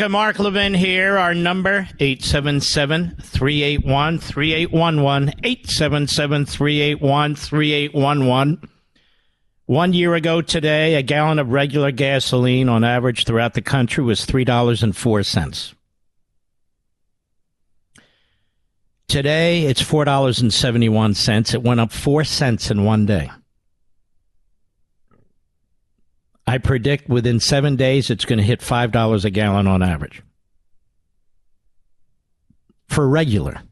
America. Mark Levin here. Our number, 877-381-3811. 877-381-3811. One year ago today, a gallon of regular gasoline on average throughout the country was $3.04. Today, it's $4.71. It went up 4 cents in one day. I predict within seven days it's going to hit $5 a gallon on average. For regular.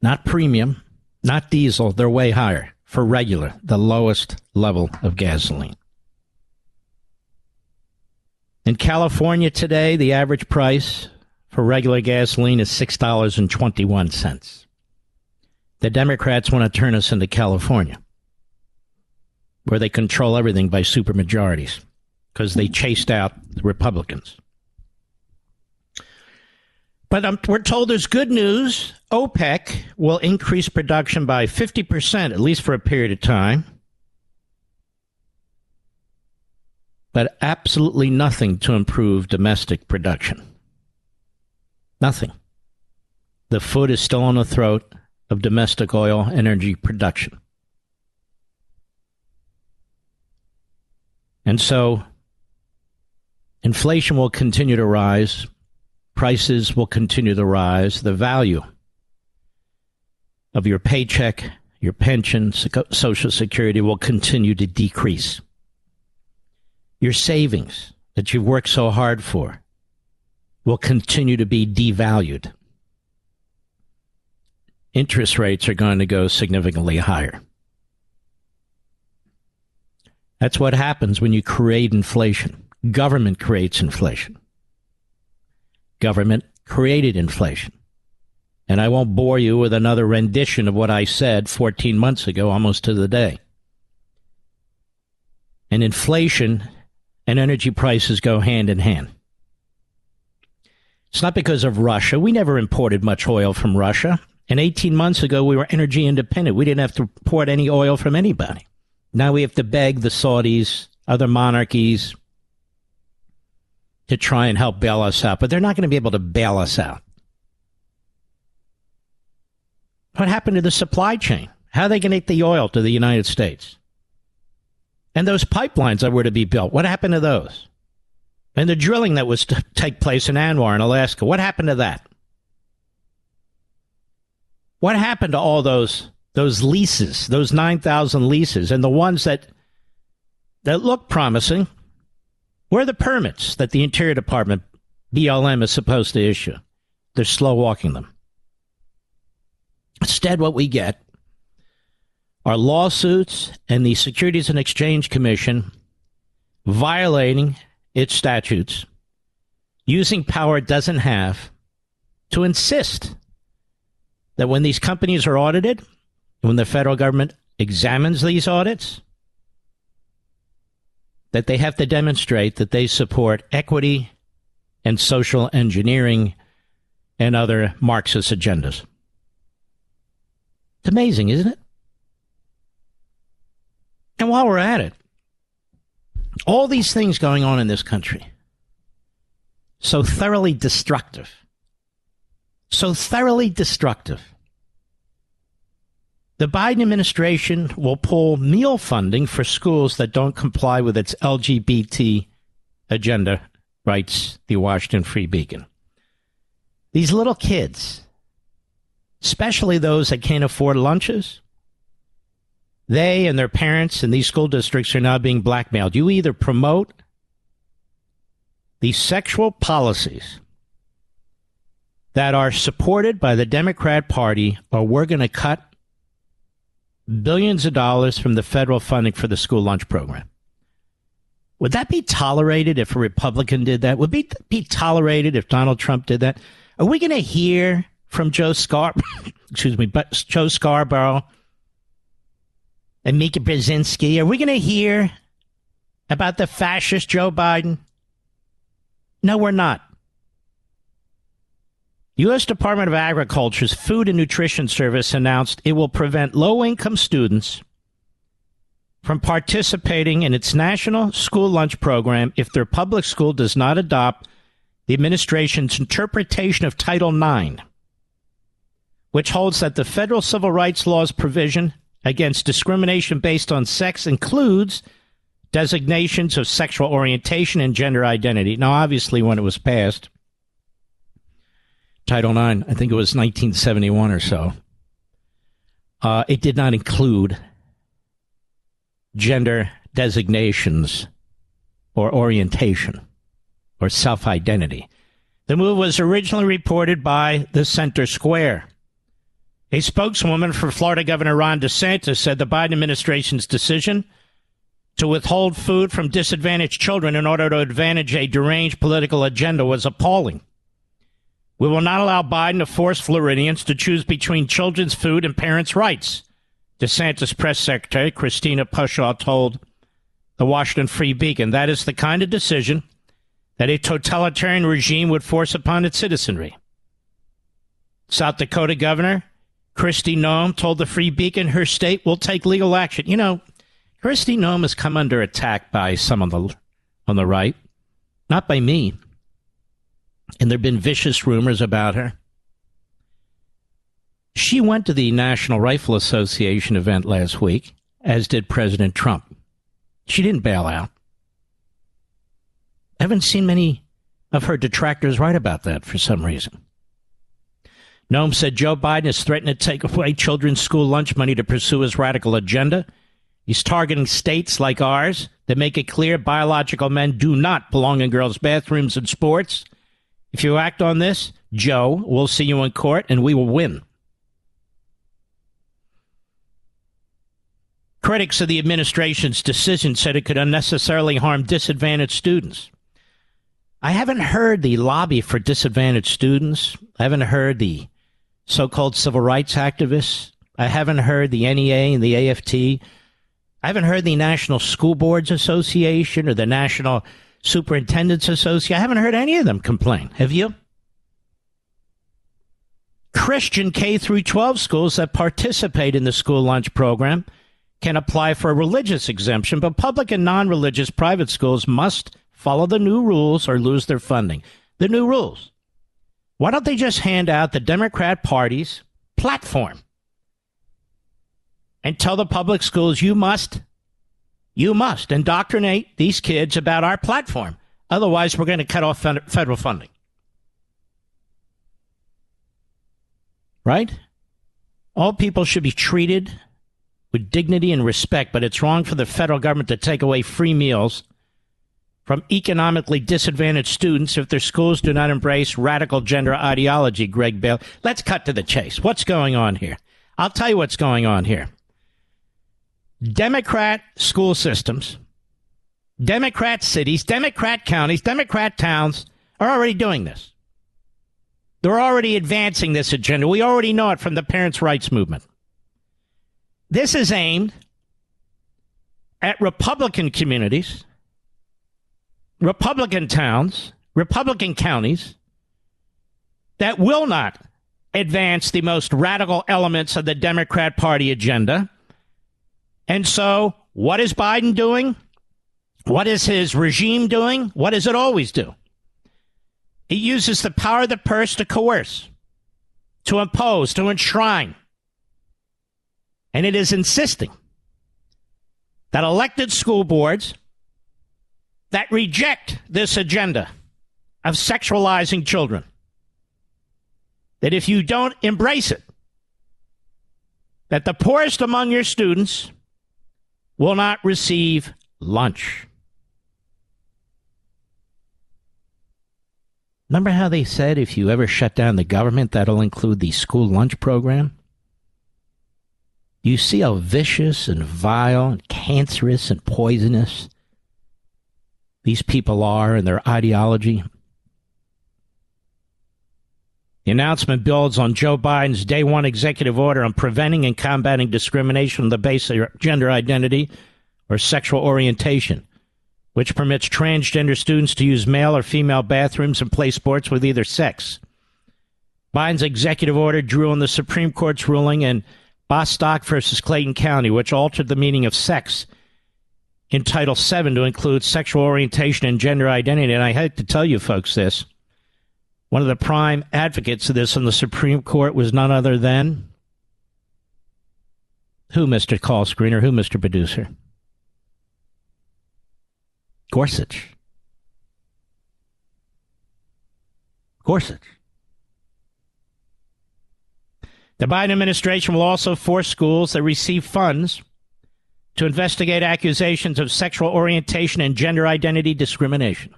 Not premium, not diesel, they're way higher. For regular, the lowest level of gasoline. In California today, the average price for regular gasoline is $6.21. The Democrats want to turn us into California where they control everything by supermajorities because they chased out the Republicans. But um, we're told there's good news. OPEC will increase production by 50%, at least for a period of time. But absolutely nothing to improve domestic production. Nothing. The foot is still on the throat of domestic oil energy production. And so inflation will continue to rise, prices will continue to rise, the value of your paycheck, your pension, Social Security will continue to decrease. Your savings that you've worked so hard for will continue to be devalued. Interest rates are going to go significantly higher. That's what happens when you create inflation. Government creates inflation. Government created inflation. And I won't bore you with another rendition of what I said 14 months ago, almost to the day. And inflation and energy prices go hand in hand. It's not because of Russia. We never imported much oil from Russia. And 18 months ago, we were energy independent. We didn't have to import any oil from anybody. Now we have to beg the Saudis, other monarchies, to try and help bail us out, but they're not going to be able to bail us out. What happened to the supply chain? How are they going to get the oil to the United States? And those pipelines that were to be built, what happened to those? And the drilling that was to take place in ANWR in Alaska, what happened to that? What happened to all those those leases, those 9,000 leases, and the ones that that look promising, where are the permits that the Interior Department, BLM, is supposed to issue? They're slow walking them. Instead, what we get are lawsuits and the Securities and Exchange Commission violating its statutes, using power it doesn't have to insist that when these companies are audited, when the federal government examines these audits, that they have to demonstrate that they support equity and social engineering and other Marxist agendas. It's amazing, isn't it? And while we're at it, all these things going on in this country, so thoroughly destructive, so thoroughly destructive. The Biden administration will pull meal funding for schools that don't comply with its LGBT agenda, writes the Washington Free Beacon. These little kids, especially those that can't afford lunches, they and their parents in these school districts are now being blackmailed. You either promote these sexual policies that are supported by the Democrat Party, or we're going to cut billions of dollars from the federal funding for the school lunch program. Would that be tolerated if a Republican did that? Would it be tolerated if Donald Trump did that? Are we going to hear from Joe Scar, excuse me, but Joe Scarborough and Mika Brzezinski? Are we going to hear about the fascist Joe Biden? No, we're not. U.S. Department of Agriculture's Food and Nutrition Service announced it will prevent low income students from participating in its national school lunch program if their public school does not adopt the administration's interpretation of Title IX, which holds that the federal civil rights law's provision against discrimination based on sex includes designations of sexual orientation and gender identity. Now, obviously, when it was passed, Title IX, I think it was 1971 or so, uh, it did not include gender designations or orientation or self identity. The move was originally reported by the Center Square. A spokeswoman for Florida Governor Ron DeSantis said the Biden administration's decision to withhold food from disadvantaged children in order to advantage a deranged political agenda was appalling. We will not allow Biden to force Floridians to choose between children's food and parents' rights, DeSantis press secretary Christina Pushaw told the Washington Free Beacon. That is the kind of decision that a totalitarian regime would force upon its citizenry. South Dakota Governor Kristi Noem told the Free Beacon her state will take legal action. You know, Kristi Noem has come under attack by some on the on the right, not by me and there have been vicious rumors about her. She went to the National Rifle Association event last week, as did President Trump. She didn't bail out. I haven't seen many of her detractors write about that for some reason. Noem said Joe Biden is threatening to take away children's school lunch money to pursue his radical agenda. He's targeting states like ours that make it clear biological men do not belong in girls' bathrooms and sports. If you act on this, Joe, we'll see you in court and we will win. Critics of the administration's decision said it could unnecessarily harm disadvantaged students. I haven't heard the lobby for disadvantaged students. I haven't heard the so called civil rights activists. I haven't heard the NEA and the AFT. I haven't heard the National School Boards Association or the National Superintendents Association. I haven't heard any of them complain. Have you? Christian K through 12 schools that participate in the school lunch program can apply for a religious exemption, but public and non religious private schools must follow the new rules or lose their funding. The new rules. Why don't they just hand out the Democrat Party's platform and tell the public schools you must you must indoctrinate these kids about our platform. Otherwise, we're going to cut off federal funding. Right? All people should be treated with dignity and respect, but it's wrong for the federal government to take away free meals from economically disadvantaged students if their schools do not embrace radical gender ideology, Greg Bale. Let's cut to the chase. What's going on here? I'll tell you what's going on here. Democrat school systems, Democrat cities, Democrat counties, Democrat towns are already doing this. They're already advancing this agenda. We already know it from the parents' rights movement. This is aimed at Republican communities, Republican towns, Republican counties that will not advance the most radical elements of the Democrat Party agenda. And so, what is Biden doing? What is his regime doing? What does it always do? It uses the power of the purse to coerce, to impose, to enshrine. And it is insisting that elected school boards that reject this agenda of sexualizing children, that if you don't embrace it, that the poorest among your students will not receive lunch. Remember how they said if you ever shut down the government, that'll include the school lunch program? You see how vicious and vile and cancerous and poisonous these people are and their ideology. The announcement builds on Joe Biden's day one executive order on preventing and combating discrimination on the basis of gender identity or sexual orientation, which permits transgender students to use male or female bathrooms and play sports with either sex. Biden's executive order drew on the Supreme Court's ruling in Bostock versus Clayton County, which altered the meaning of sex in Title VII to include sexual orientation and gender identity. And I hate to tell you folks this. One of the prime advocates of this in the Supreme Court was none other than who, Mr. Call Screener? Who, Mr. Producer? Gorsuch. Gorsuch. The Biden administration will also force schools that receive funds to investigate accusations of sexual orientation and gender identity discrimination.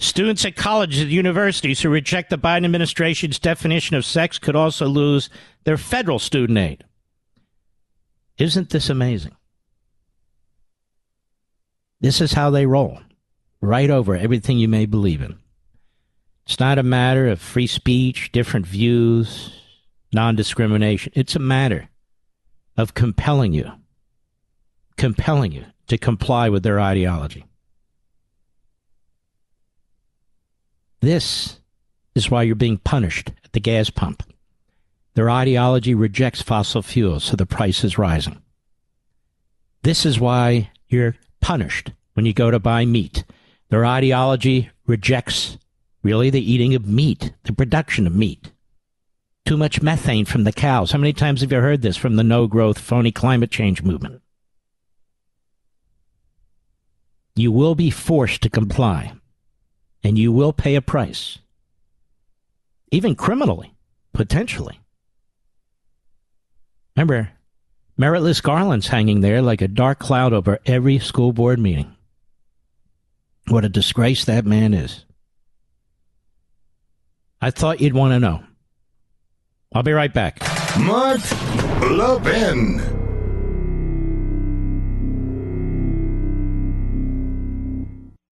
Students at colleges and universities who reject the Biden administration's definition of sex could also lose their federal student aid. Isn't this amazing? This is how they roll, right over everything you may believe in. It's not a matter of free speech, different views, non discrimination. It's a matter of compelling you, compelling you to comply with their ideology. This is why you're being punished at the gas pump. Their ideology rejects fossil fuels, so the price is rising. This is why you're punished when you go to buy meat. Their ideology rejects really the eating of meat, the production of meat too much methane from the cows. How many times have you heard this from the no growth, phony climate change movement? You will be forced to comply, and you will pay a price, even criminally, potentially. Remember, Meritless Garland's hanging there like a dark cloud over every school board meeting. What a disgrace that man is. I thought you'd want to know. I'll be right back. Mark Levin.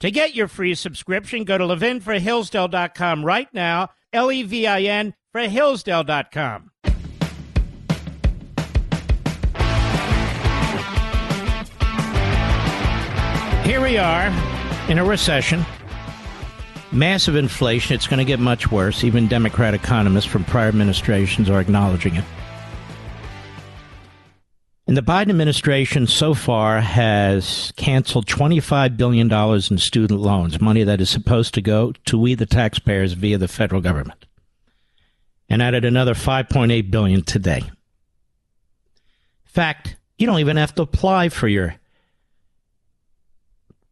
To get your free subscription, go to levinforhillsdale.com right now, L E V I N for Hillsdale.com. Here we are in a recession. Massive inflation. It's going to get much worse. Even Democrat economists from prior administrations are acknowledging it. And the Biden administration so far has canceled $25 billion in student loans, money that is supposed to go to we, the taxpayers, via the federal government, and added another 5.8 billion today. In fact, you don't even have to apply for your,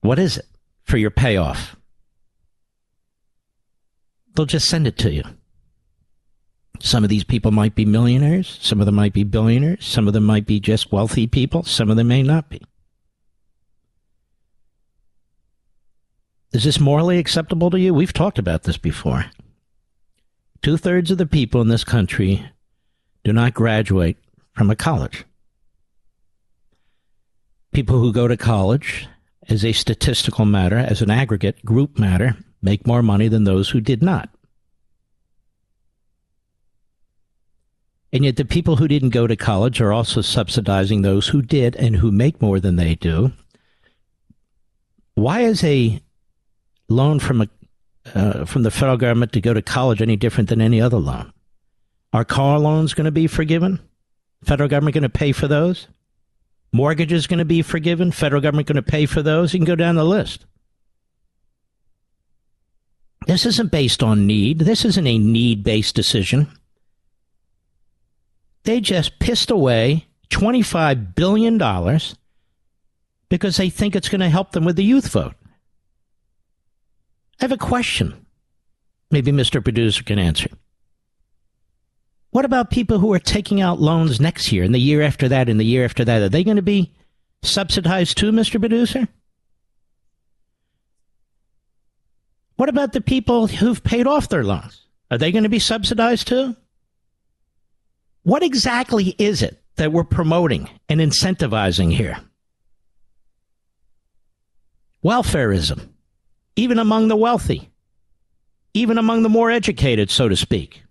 what is it, for your payoff. They'll just send it to you. Some of these people might be millionaires. Some of them might be billionaires. Some of them might be just wealthy people. Some of them may not be. Is this morally acceptable to you? We've talked about this before. Two thirds of the people in this country do not graduate from a college. People who go to college, as a statistical matter, as an aggregate group matter, make more money than those who did not. And yet, the people who didn't go to college are also subsidizing those who did and who make more than they do. Why is a loan from a uh, from the federal government to go to college any different than any other loan? Are car loans going to be forgiven? Federal government going to pay for those? Mortgages going to be forgiven? Federal government going to pay for those? You can go down the list. This isn't based on need. This isn't a need based decision they just pissed away $25 billion because they think it's going to help them with the youth vote. I have a question. Maybe Mr. Producer can answer. What about people who are taking out loans next year and the year after that and the year after that? Are they going to be subsidized too, Mr. Producer? What about the people who've paid off their loans? Are they going to be subsidized too? What exactly is it that we're promoting and incentivizing here? Welfareism, even among the wealthy, even among the more educated, so to speak.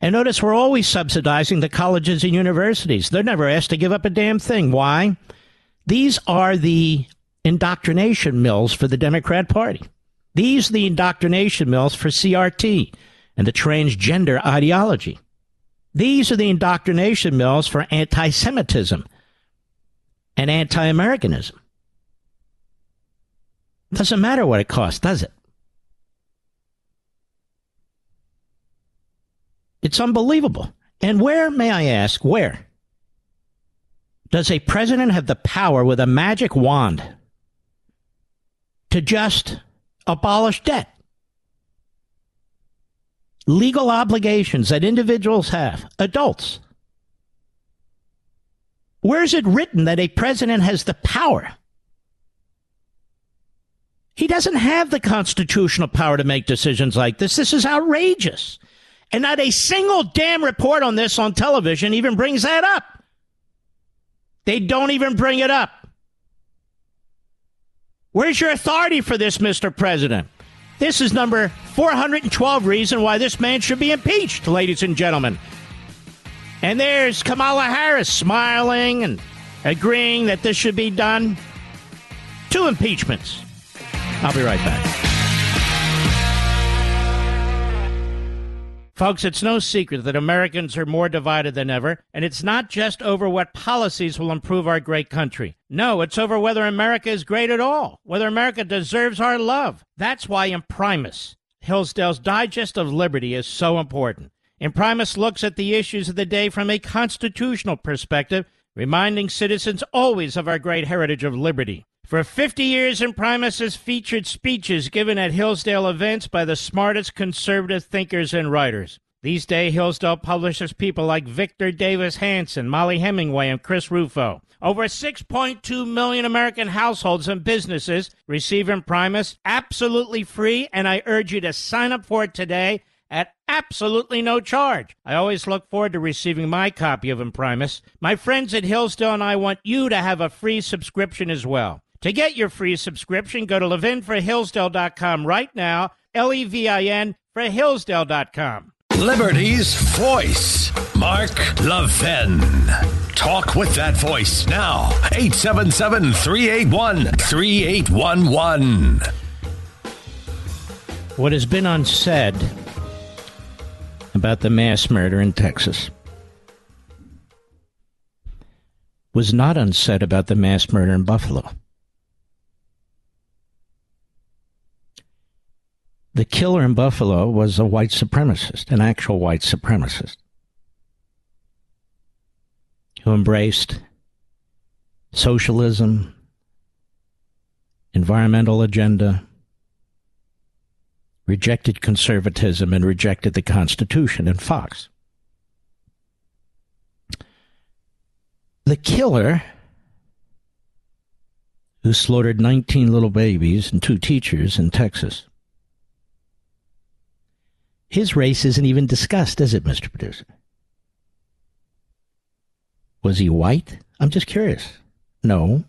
And notice we're always subsidizing the colleges and universities. They're never asked to give up a damn thing. Why? These are the indoctrination mills for the Democrat Party. These are the indoctrination mills for CRT and the transgender ideology. These are the indoctrination mills for anti Semitism and anti Americanism. Doesn't matter what it costs, does it? It's unbelievable. And where, may I ask, where does a president have the power with a magic wand to just abolish debt? Legal obligations that individuals have, adults. Where is it written that a president has the power? He doesn't have the constitutional power to make decisions like this. This is outrageous. And not a single damn report on this on television even brings that up. They don't even bring it up. Where's your authority for this, Mr. President? This is number 412 reason why this man should be impeached, ladies and gentlemen. And there's Kamala Harris smiling and agreeing that this should be done. Two impeachments. I'll be right back. Folks, it's no secret that Americans are more divided than ever, and it's not just over what policies will improve our great country. No, it's over whether America is great at all, whether America deserves our love. That's why Imprimis, Hillsdale's Digest of Liberty, is so important. Imprimis looks at the issues of the day from a constitutional perspective, reminding citizens always of our great heritage of liberty. For 50 years, Imprimis has featured speeches given at Hillsdale events by the smartest conservative thinkers and writers. These days, Hillsdale publishes people like Victor Davis Hanson, Mollie Hemingway, and Chris Rufo. Over 6.2 million American households and businesses receive Imprimis absolutely free, and I urge you to sign up for it today at absolutely no charge. I always look forward to receiving my copy of Imprimis. My friends at Hillsdale and I want you to have a free subscription as well. To get your free subscription, go to levinforhillsdale.com right now, L E V I N for Hillsdale.com. Liberty's voice, Mark Levin. Talk with that voice now, 877 381 3811. What has been unsaid about the mass murder in Texas was not unsaid about the mass murder in Buffalo. The killer in Buffalo was a white supremacist, an actual white supremacist, who embraced socialism, environmental agenda, rejected conservatism, and rejected the Constitution and Fox. The killer who slaughtered 19 little babies and two teachers in Texas. His race isn't even discussed, is it, Mr. Producer? Was he white? I'm just curious. No.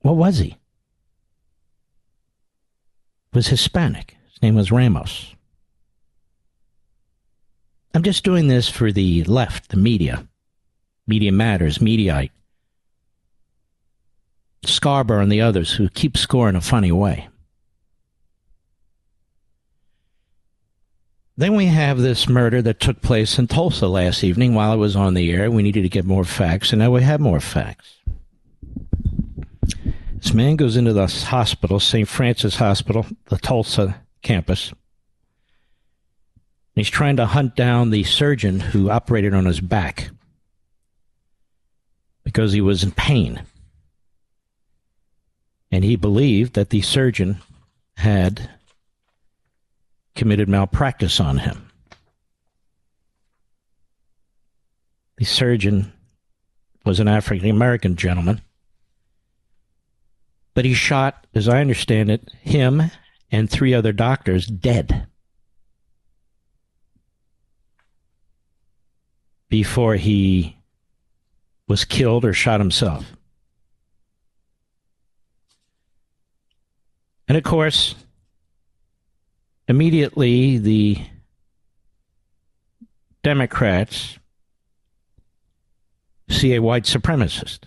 What was he? Was Hispanic. His name was Ramos. I'm just doing this for the left, the media. Media Matters, Mediaite. Scarborough and the others who keep scoring a funny way. Then we have this murder that took place in Tulsa last evening while I was on the air. We needed to get more facts, and now we have more facts. This man goes into the hospital, St. Francis Hospital, the Tulsa campus. He's trying to hunt down the surgeon who operated on his back because he was in pain. And he believed that the surgeon had committed malpractice on him. The surgeon was an African American gentleman, but he shot, as I understand it, him and three other doctors dead before he was killed or shot himself. And of course, immediately the Democrats see a white supremacist.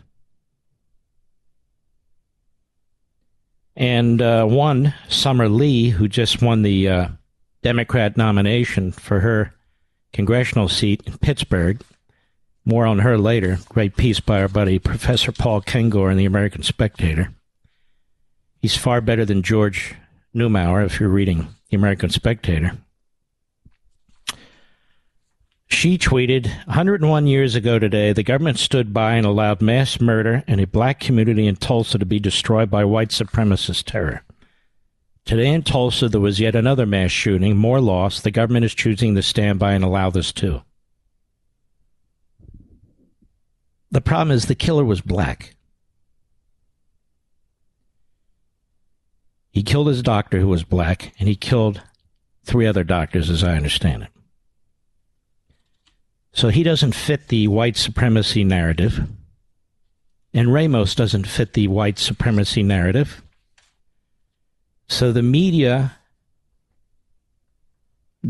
And uh, one, Summer Lee, who just won the uh, Democrat nomination for her congressional seat in Pittsburgh. More on her later. Great piece by our buddy Professor Paul Kengor in the American Spectator. He's far better than George Neumayr if you're reading the American Spectator. She tweeted 101 years ago today, the government stood by and allowed mass murder in a black community in Tulsa to be destroyed by white supremacist terror. Today in Tulsa, there was yet another mass shooting, more loss. The government is choosing to stand by and allow this too. The problem is the killer was black. He killed his doctor, who was black, and he killed three other doctors, as I understand it. So he doesn't fit the white supremacy narrative. And Ramos doesn't fit the white supremacy narrative. So the media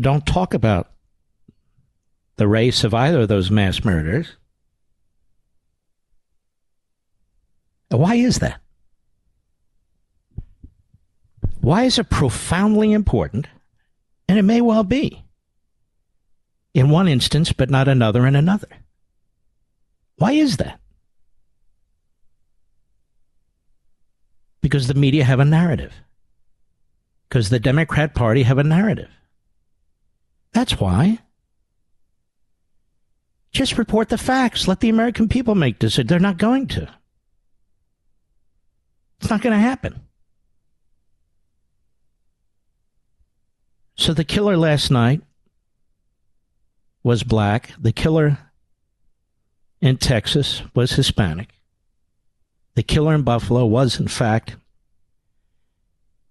don't talk about the race of either of those mass murders. Why is that? Why is it profoundly important? And it may well be in one instance, but not another in another. Why is that? Because the media have a narrative. Because the Democrat Party have a narrative. That's why. Just report the facts. Let the American people make decisions. They're not going to. It's not going to happen. So the killer last night was black. The killer in Texas was Hispanic. The killer in Buffalo was, in fact,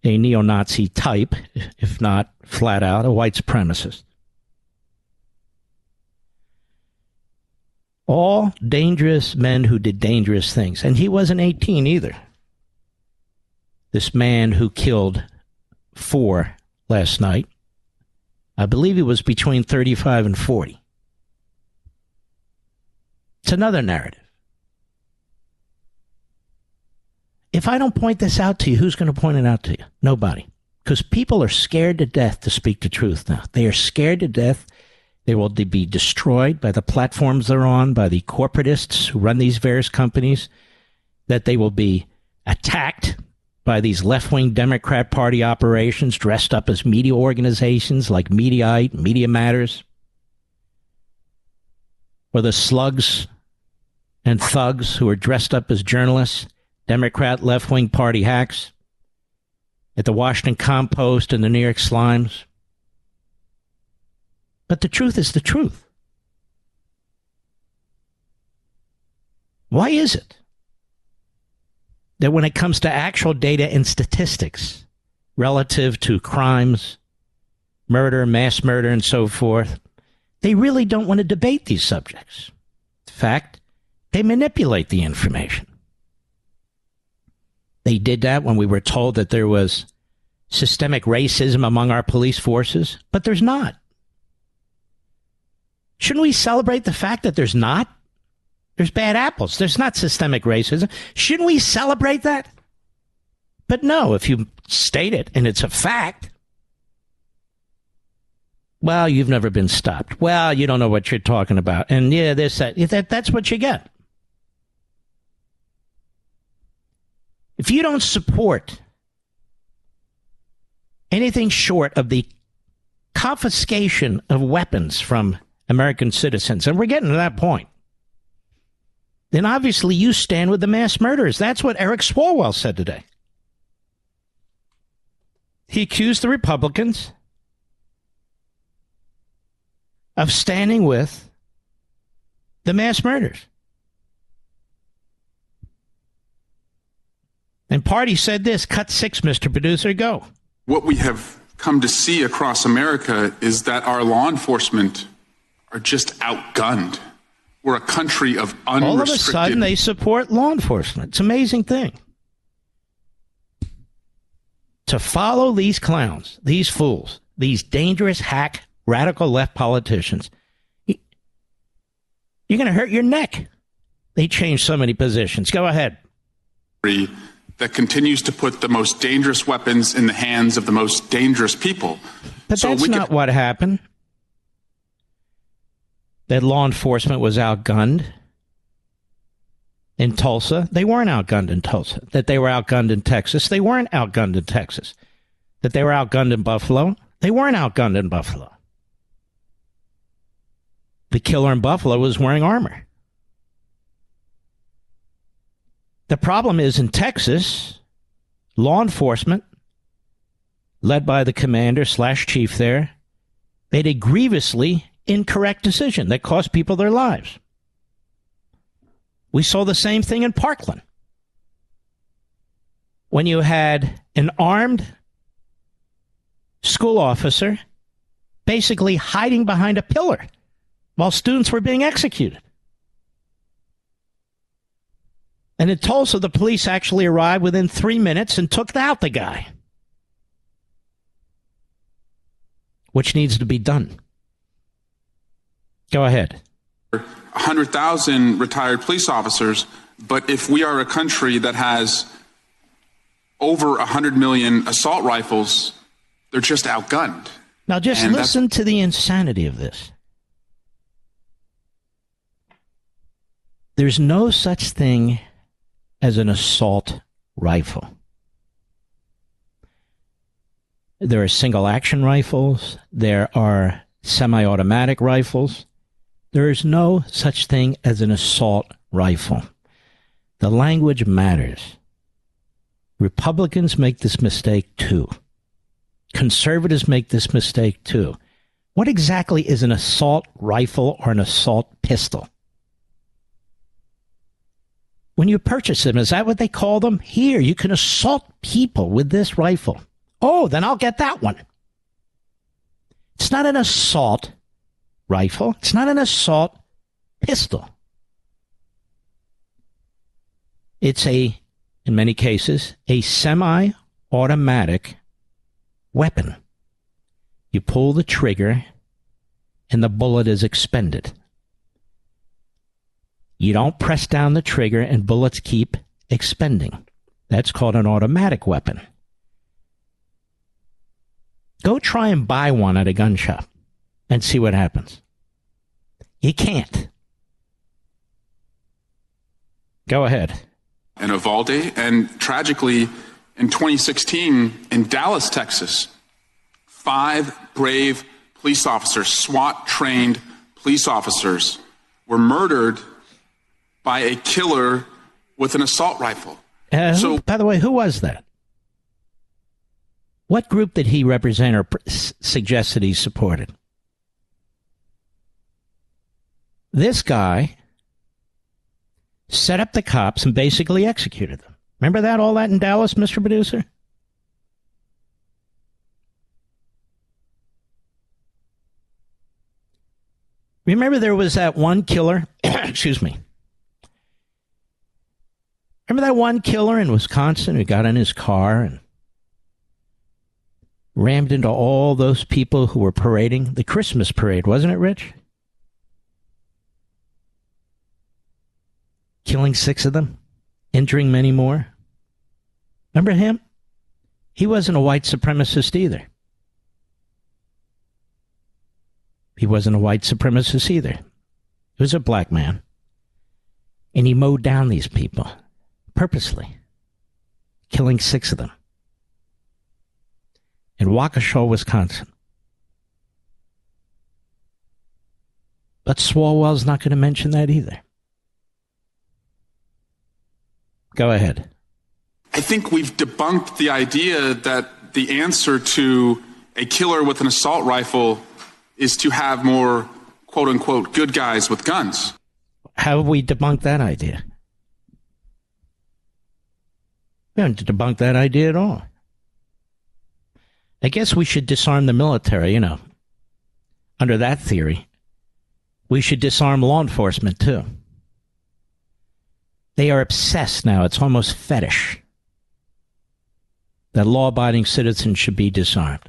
a neo Nazi type, if not flat out a white supremacist. All dangerous men who did dangerous things. And he wasn't 18 either. This man who killed four last night I believe he was between 35 and 40. It's another narrative. If I don't point this out to you, who's going to point it out to you? Nobody. because people are scared to death to speak the truth now. They are scared to death. They will be destroyed by the platforms they're on, by the corporatists who run these various companies, that they will be attacked by these left wing Democrat Party operations dressed up as media organizations like Mediaite, Media Matters, or the slugs and thugs who are dressed up as journalists, Democrat left wing party hacks at the Washington Compost and the New York Slimes. But the truth is the truth. Why is it that when it comes to actual data and statistics relative to crimes, murder, mass murder, and so forth, they really don't want to debate these subjects? In fact, they manipulate the information. They did that when we were told that there was systemic racism among our police forces, but there's not. Shouldn't we celebrate the fact that there's not? There's bad apples. There's not systemic racism. Shouldn't we celebrate that? But no, if you state it and it's a fact, well, you've never been stopped. Well, you don't know what you're talking about. And yeah, this, that, that that's what you get. If you don't support anything short of the confiscation of weapons from American citizens, and we're getting to that point, then obviously you stand with the mass murderers. That's what Eric Swalwell said today. He accused the Republicans of standing with the mass murderers. And Party said this cut six, Mr. Producer, go. What we have come to see across America is that our law enforcement are just outgunned. We're a country of unrestricted. All of a sudden, they support law enforcement. It's an amazing thing. To follow these clowns, these fools, these dangerous hack radical left politicians, you're going to hurt your neck. They change so many positions. Go ahead that continues to put the most dangerous weapons in the hands of the most dangerous people. But so that's not what happened. That law enforcement was outgunned in Tulsa. They weren't outgunned in Tulsa. That they were outgunned in Texas. They weren't outgunned in Texas. That they were outgunned in Buffalo. They weren't outgunned in Buffalo. The killer in Buffalo was wearing armor. The problem is in Texas, law enforcement, led by the commander slash chief there, made a grievously incorrect decision that cost people their lives. We saw the same thing in Parkland. When you had an armed school officer basically hiding behind a pillar while students were being executed. And in Tulsa, the police actually arrived within three minutes and took out the guy. Which needs to be done. Go ahead. 100,000 retired police officers, but if we are a country that has over 100 million assault rifles, they're just outgunned. Now, just and listen to the insanity of this. There's no such thing as an assault rifle. There are single action rifles, there are semi automatic rifles. There is no such thing as an assault rifle. The language matters. Republicans make this mistake too. Conservatives make this mistake too. What exactly is an assault rifle or an assault pistol? when you purchase them. Is that what they call them? Here, you can assault people with this rifle. Oh, then I'll get that one. It's not an assault rifle. It's not an assault pistol. It's a, in many cases, a semi automatic weapon. You pull the trigger and the bullet is expended. You don't press down the trigger and bullets keep expending. That's called an automatic weapon. Go try and buy one at a gun shop and see what happens. You can't. Go ahead. And Uvalde, and tragically, in 2016, in Dallas, Texas, five brave police officers, SWAT trained police officers, were murdered by a killer with an assault rifle. Uh, so, by the way, who was that? What group did he represent or pr- suggest that he supported? This guy set up the cops and basically executed them. Remember that, all that in Dallas, Mr. Producer? Remember there was that one killer, excuse me. Remember that one killer in Wisconsin who got in his car and rammed into all those people who were parading the Christmas parade, wasn't it, Rich? Killing six of them, injuring many more. Remember him? He wasn't a white supremacist either. He wasn't a white supremacist either. He was a black man. And he mowed down these people purposely, killing six of them in Waukesha, Wisconsin. But Swalwell's not going to mention that either. Go ahead. I think we've debunked the idea that the answer to a killer with an assault rifle is to have more quote unquote good guys with guns. How have we debunked that idea? We haven't debunked that idea at all. I guess we should disarm the military, you know. Under that theory, we should disarm law enforcement too. They are obsessed now, it's almost fetish that law abiding citizens should be disarmed.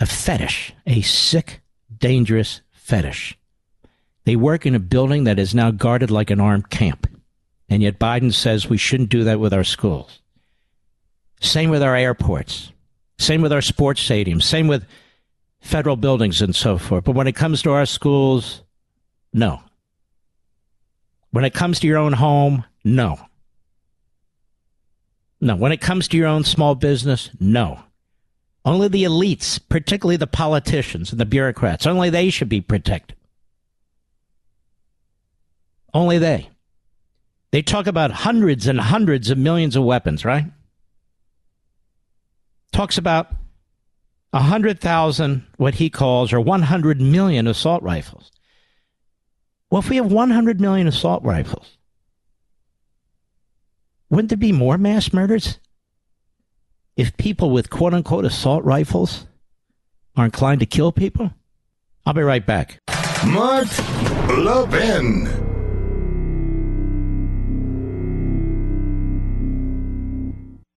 a fetish, a sick, dangerous fetish. They work in a building that is now guarded like an armed camp. And yet Biden says we shouldn't do that with our schools. Same with our airports. Same with our sports stadiums. Same with federal buildings and so forth. But when it comes to our schools, no. When it comes to your own home, no. No. When it comes to your own small business, no. Only the elites, particularly the politicians and the bureaucrats, only they should be protected. Only they. They talk about hundreds and hundreds of millions of weapons, right? Talks about 100,000, what he calls, or 100 million assault rifles. Well, if we have 100 million assault rifles, wouldn't there be more mass murders? if people with quote unquote assault rifles are inclined to kill people? I'll be right back. Mark Levin.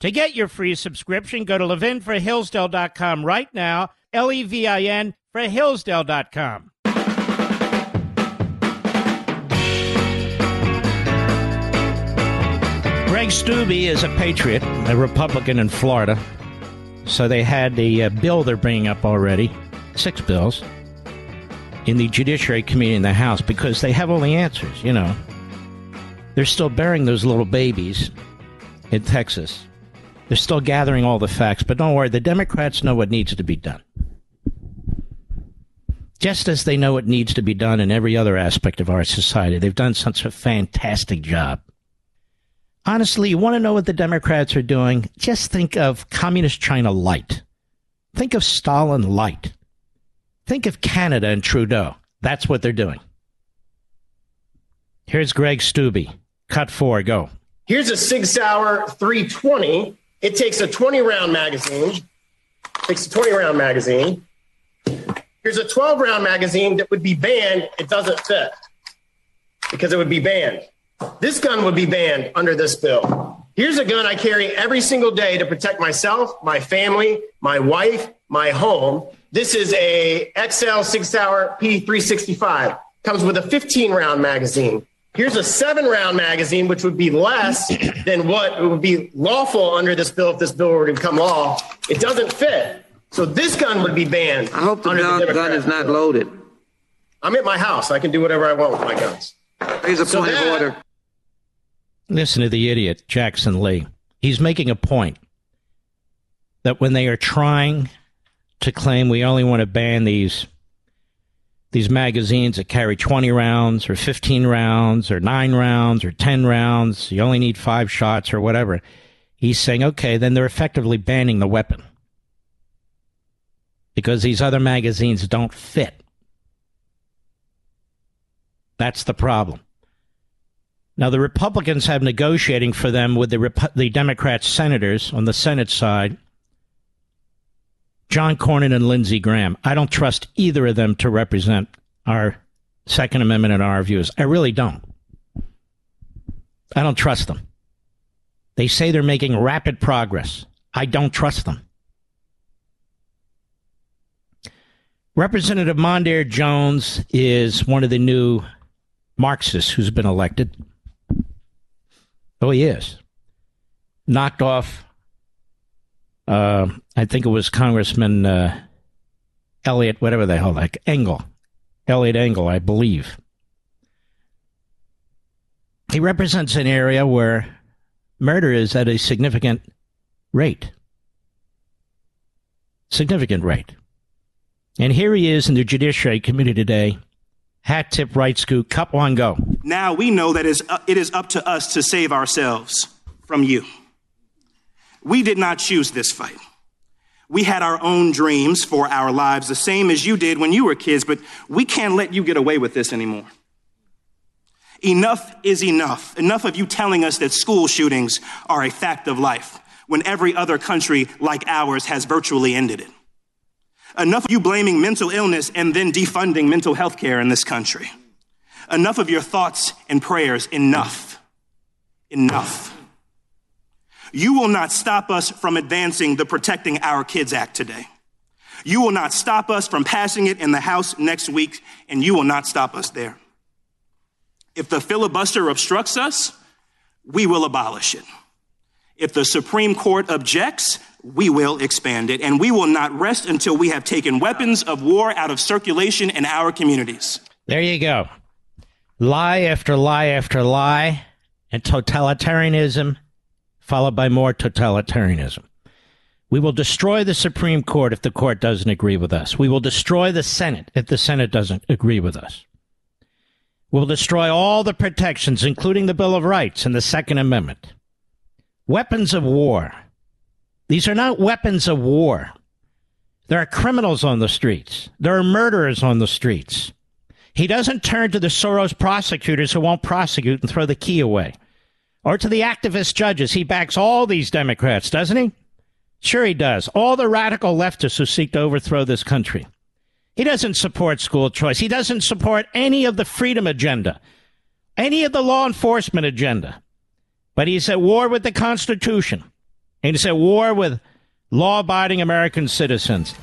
To get your free subscription, go to levinforhillsdale.com right now, L E V I N for Hillsdale.com. Greg Steube is a patriot, a Republican in Florida. So they had the uh, bill they're bringing up already, six bills in the Judiciary Committee in the House because they have all the answers, you know. They're still burying those little babies in Texas. They're still gathering all the facts, but don't worry, the Democrats know what needs to be done. just as they know what needs to be done in every other aspect of our society. They've done such a fantastic job. Honestly, you want to know what the Democrats are doing? Just think of Communist China light. Think of Stalin light. Think of Canada and Trudeau. That's what they're doing. Here's Greg Steube. Cut four, go. Here's a Sig Sauer 320. It takes a 20 round magazine. Takes a 20 round magazine. Here's a 12 round magazine that would be banned. It doesn't fit because it would be banned. This gun would be banned under this bill. Here's a gun I carry every single day to protect myself, my family, my wife, my home. This is a XL Sig Sauer P365. Comes with a 15 round magazine. Here's a seven round magazine, which would be less than what would be lawful under this bill if this bill were to become law. It doesn't fit. So this gun would be banned. I hope the gun, gun is not loaded. I'm at my house. I can do whatever I want with my guns. Here's a so point that, of order. Listen to the idiot, Jackson Lee. He's making a point that when they are trying to claim we only want to ban these these magazines that carry 20 rounds or 15 rounds or 9 rounds or 10 rounds, you only need 5 shots or whatever. He's saying, okay, then they're effectively banning the weapon. Because these other magazines don't fit. That's the problem. Now, the Republicans have negotiating for them with the, Rep- the Democrat senators on the Senate side John Cornyn and Lindsey Graham. I don't trust either of them to represent our Second Amendment and our views. I really don't. I don't trust them. They say they're making rapid progress. I don't trust them. Representative Mondaire Jones is one of the new Marxists who's been elected. Oh, he is. Knocked off uh, I think it was Congressman uh, Elliot, whatever the hell, like Engel, Elliot Engel, I believe. He represents an area where murder is at a significant rate. Significant rate. And here he is in the Judiciary Committee today. Hat tip, right scoop, cup one, go. Now we know that uh, it is up to us to save ourselves from you. We did not choose this fight. We had our own dreams for our lives, the same as you did when you were kids, but we can't let you get away with this anymore. Enough is enough. Enough of you telling us that school shootings are a fact of life when every other country like ours has virtually ended it. Enough of you blaming mental illness and then defunding mental health care in this country. Enough of your thoughts and prayers. Enough. Enough. You will not stop us from advancing the Protecting Our Kids Act today. You will not stop us from passing it in the House next week, and you will not stop us there. If the filibuster obstructs us, we will abolish it. If the Supreme Court objects, we will expand it, and we will not rest until we have taken weapons of war out of circulation in our communities. There you go. Lie after lie after lie, and totalitarianism followed by more totalitarianism. We will destroy the Supreme Court if the court doesn't agree with us. We will destroy the Senate if the Senate doesn't agree with us. We'll destroy all the protections, including the Bill of Rights and the Second Amendment. Weapons of war. These are not weapons of war. There are criminals on the streets. There are murderers on the streets. He doesn't turn to the Soros prosecutors who won't prosecute and throw the key away or to the activist judges. He backs all these Democrats, doesn't he? Sure, he does. All the radical leftists who seek to overthrow this country. He doesn't support school choice. He doesn't support any of the freedom agenda, any of the law enforcement agenda. But he's at war with the Constitution. And he's at war with law abiding American citizens.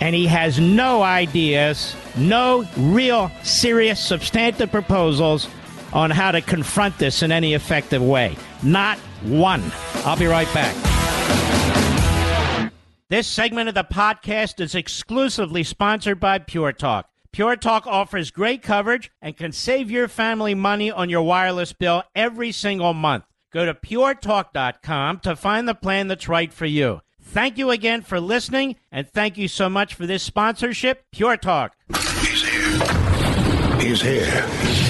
And he has no ideas, no real, serious, substantive proposals on how to confront this in any effective way. Not one. I'll be right back. This segment of the podcast is exclusively sponsored by Pure Talk. Pure Talk offers great coverage and can save your family money on your wireless bill every single month. Go to puretalk.com to find the plan that's right for you. Thank you again for listening, and thank you so much for this sponsorship, Pure Talk. is here.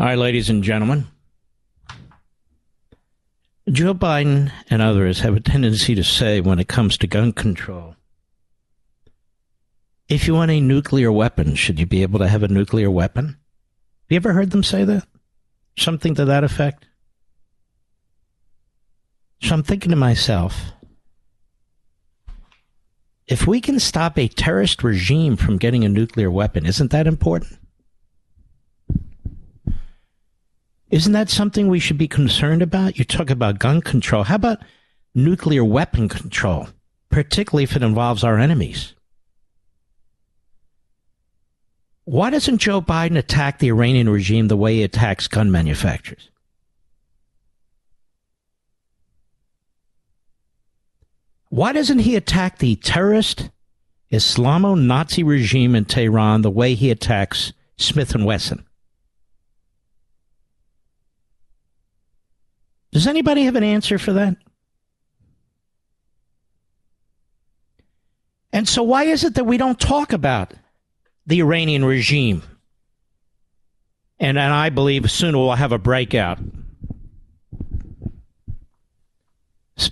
All right, ladies and gentlemen. Joe Biden and others have a tendency to say when it comes to gun control, if you want a nuclear weapon, should you be able to have a nuclear weapon? Have you ever heard them say that? Something to that effect? So I'm thinking to myself, if we can stop a terrorist regime from getting a nuclear weapon, isn't that important? Isn't that something we should be concerned about? You talk about gun control. How about nuclear weapon control, particularly if it involves our enemies? Why doesn't Joe Biden attack the Iranian regime the way he attacks gun manufacturers? Why doesn't he attack the terrorist Islamo Nazi regime in Tehran the way he attacks Smith and Wesson? Does anybody have an answer for that? And so, why is it that we don't talk about the Iranian regime? And, and I believe soon we'll have a breakout.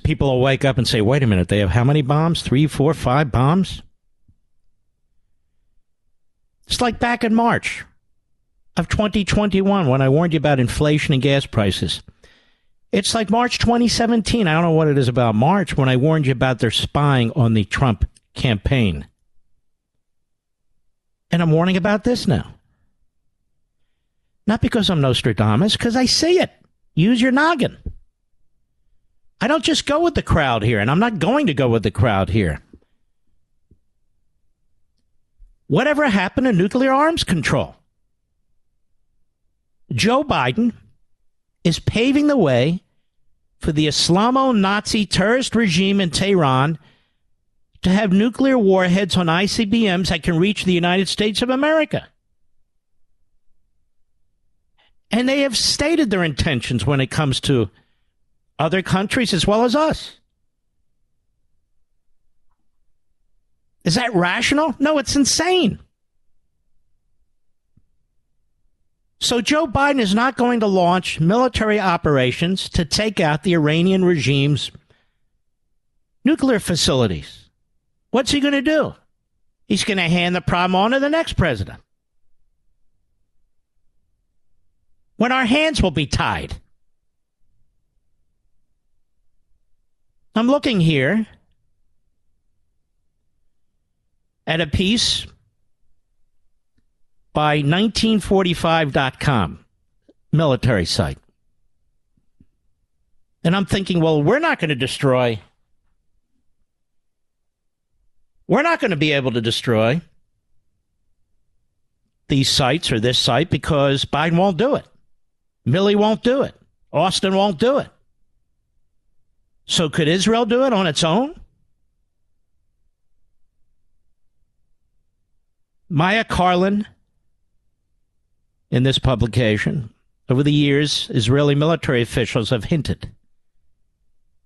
People will wake up and say, wait a minute, they have how many bombs? Three, four, five bombs? It's like back in March of 2021 when I warned you about inflation and gas prices. It's like March 2017. I don't know what it is about March when I warned you about their spying on the Trump campaign. And I'm warning about this now. Not because I'm Nostradamus, because I see it. Use your noggin. I don't just go with the crowd here, and I'm not going to go with the crowd here. Whatever happened to nuclear arms control? Joe Biden is paving the way for the Islamo Nazi terrorist regime in Tehran to have nuclear warheads on ICBMs that can reach the United States of America. And they have stated their intentions when it comes to other countries as well as us. Is that rational? No, it's insane. So Joe Biden is not going to launch military operations to take out the Iranian regime's nuclear facilities. What's he going to do? He's going to hand the problem on to the next president. When our hands will be tied. I'm looking here at a piece by 1945.com, military site. And I'm thinking, well, we're not going to destroy, we're not going to be able to destroy these sites or this site because Biden won't do it. Milley won't do it. Austin won't do it. So could Israel do it on its own? Maya Carlin in this publication. Over the years, Israeli military officials have hinted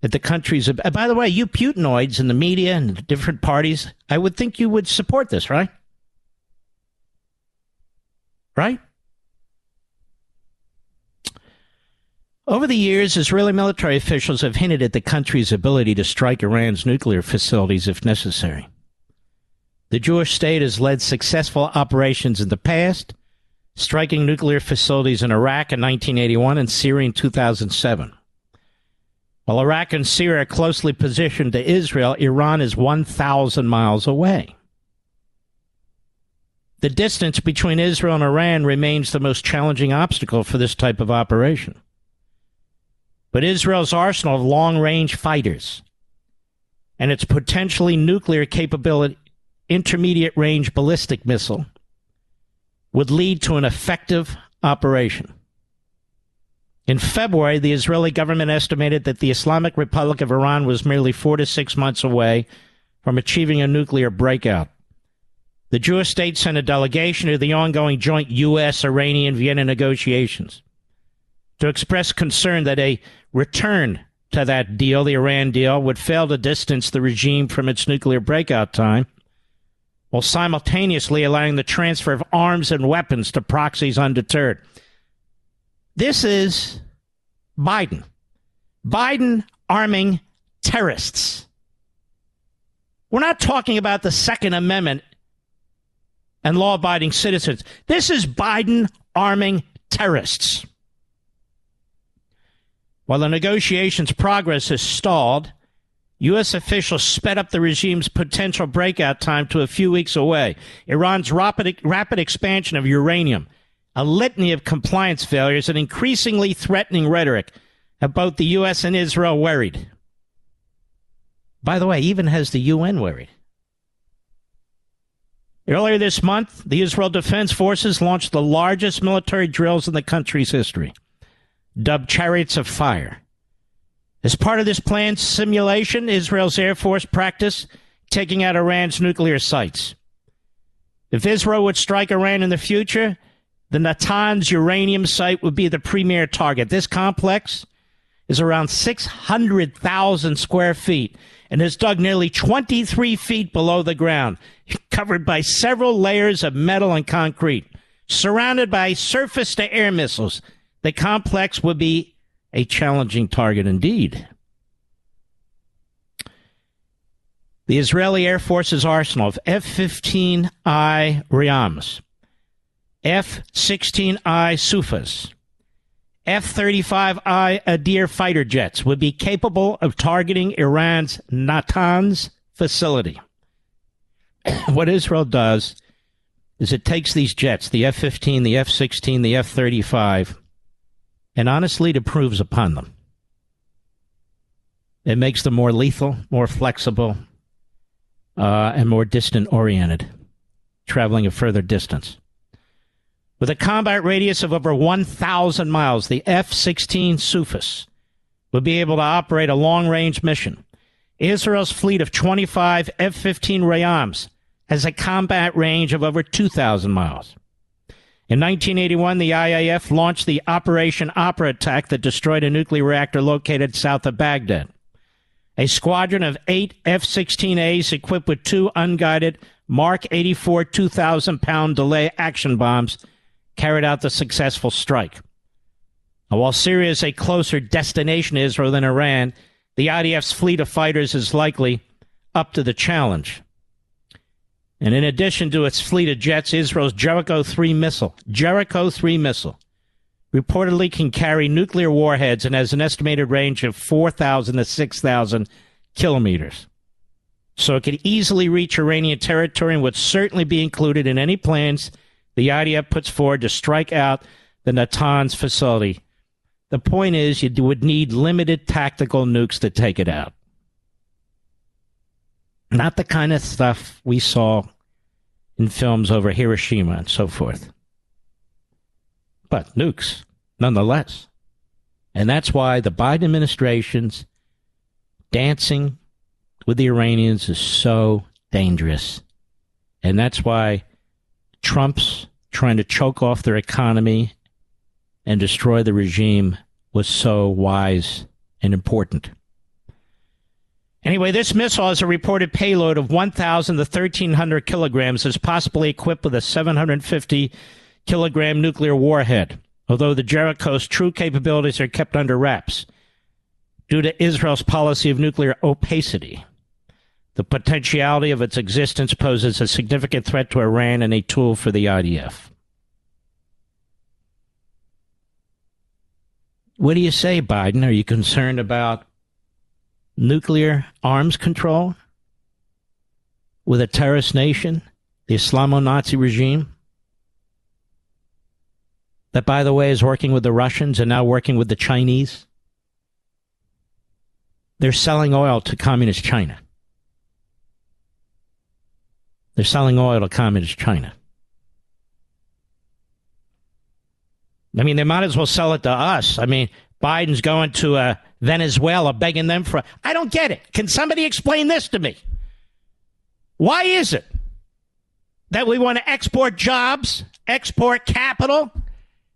that the countries. By the way, you Putinoids in the media and the different parties, I would think you would support this, right? Right? Over the years, Israeli military officials have hinted at the country's ability to strike Iran's nuclear facilities if necessary. The Jewish state has led successful operations in the past striking nuclear facilities in Iraq in 1981 and Syria in 2007. While Iraq and Syria are closely positioned to Israel, Iran is 1,000 miles away. The distance between Israel and Iran remains the most challenging obstacle for this type of operation. But Israel's arsenal of long range fighters and its potentially nuclear capability intermediate range ballistic missile would lead to an effective operation. In February, the Israeli government estimated that the Islamic Republic of Iran was merely four to six months away from achieving a nuclear breakout. The Jewish state sent a delegation to the ongoing joint U.S. Iranian Vienna negotiations to express concern that a return to that deal, the Iran deal, would fail to distance the regime from its nuclear breakout time, while simultaneously allowing the transfer of arms and weapons to proxies undeterred. This is Biden. Biden arming terrorists. We're not talking about the Second Amendment and law abiding citizens. This is Biden arming terrorists. While the negotiations' progress has stalled, U.S. officials sped up the regime's potential breakout time to a few weeks away. Iran's rapid, rapid expansion of uranium, a litany of compliance failures, and increasingly threatening rhetoric have both the U.S. and Israel worried. By the way, even has the UN worried. Earlier this month, the Israel Defense Forces launched the largest military drills in the country's history, dubbed Chariots of Fire. As part of this planned simulation, Israel's Air Force practiced taking out Iran's nuclear sites. If Israel would strike Iran in the future, the Natanz uranium site would be the premier target. This complex is around 600,000 square feet and is dug nearly 23 feet below the ground, covered by several layers of metal and concrete, surrounded by surface to air missiles. The complex would be a challenging target indeed. The Israeli Air Force's arsenal of F 15I Ra'ams, F 16I Sufas, F 35I Adir fighter jets would be capable of targeting Iran's Natanz facility. what Israel does is it takes these jets, the F 15, the F 16, the F 35, and honestly, it improves upon them. It makes them more lethal, more flexible, uh, and more distant oriented, traveling a further distance. With a combat radius of over 1,000 miles, the F 16 Sufis would be able to operate a long range mission. Israel's fleet of 25 F 15 Ra'ams has a combat range of over 2,000 miles. In 1981, the IAF launched the Operation Opera attack that destroyed a nuclear reactor located south of Baghdad. A squadron of eight F 16As equipped with two unguided Mark 84 2,000 pound delay action bombs carried out the successful strike. Now, while Syria is a closer destination to Israel than Iran, the IDF's fleet of fighters is likely up to the challenge. And in addition to its fleet of jets, Israel's Jericho 3 missile, Jericho 3 missile, reportedly can carry nuclear warheads and has an estimated range of 4,000 to 6,000 kilometers. So it could easily reach Iranian territory and would certainly be included in any plans the IDF puts forward to strike out the Natanz facility. The point is, you would need limited tactical nukes to take it out. Not the kind of stuff we saw in films over Hiroshima and so forth. But nukes, nonetheless. And that's why the Biden administration's dancing with the Iranians is so dangerous. And that's why Trump's trying to choke off their economy and destroy the regime was so wise and important. Anyway, this missile has a reported payload of 1,000 to 1,300 kilograms, is possibly equipped with a 750 kilogram nuclear warhead, although the Jericho's true capabilities are kept under wraps due to Israel's policy of nuclear opacity. The potentiality of its existence poses a significant threat to Iran and a tool for the IDF. What do you say, Biden? Are you concerned about nuclear arms control with a terrorist nation, the Islamo Nazi regime? That, by the way, is working with the Russians and now working with the Chinese? They're selling oil to communist China. They're selling oil to communist China. I mean, they might as well sell it to us. I mean, Biden's going to uh, Venezuela begging them for. I don't get it. Can somebody explain this to me? Why is it that we want to export jobs, export capital,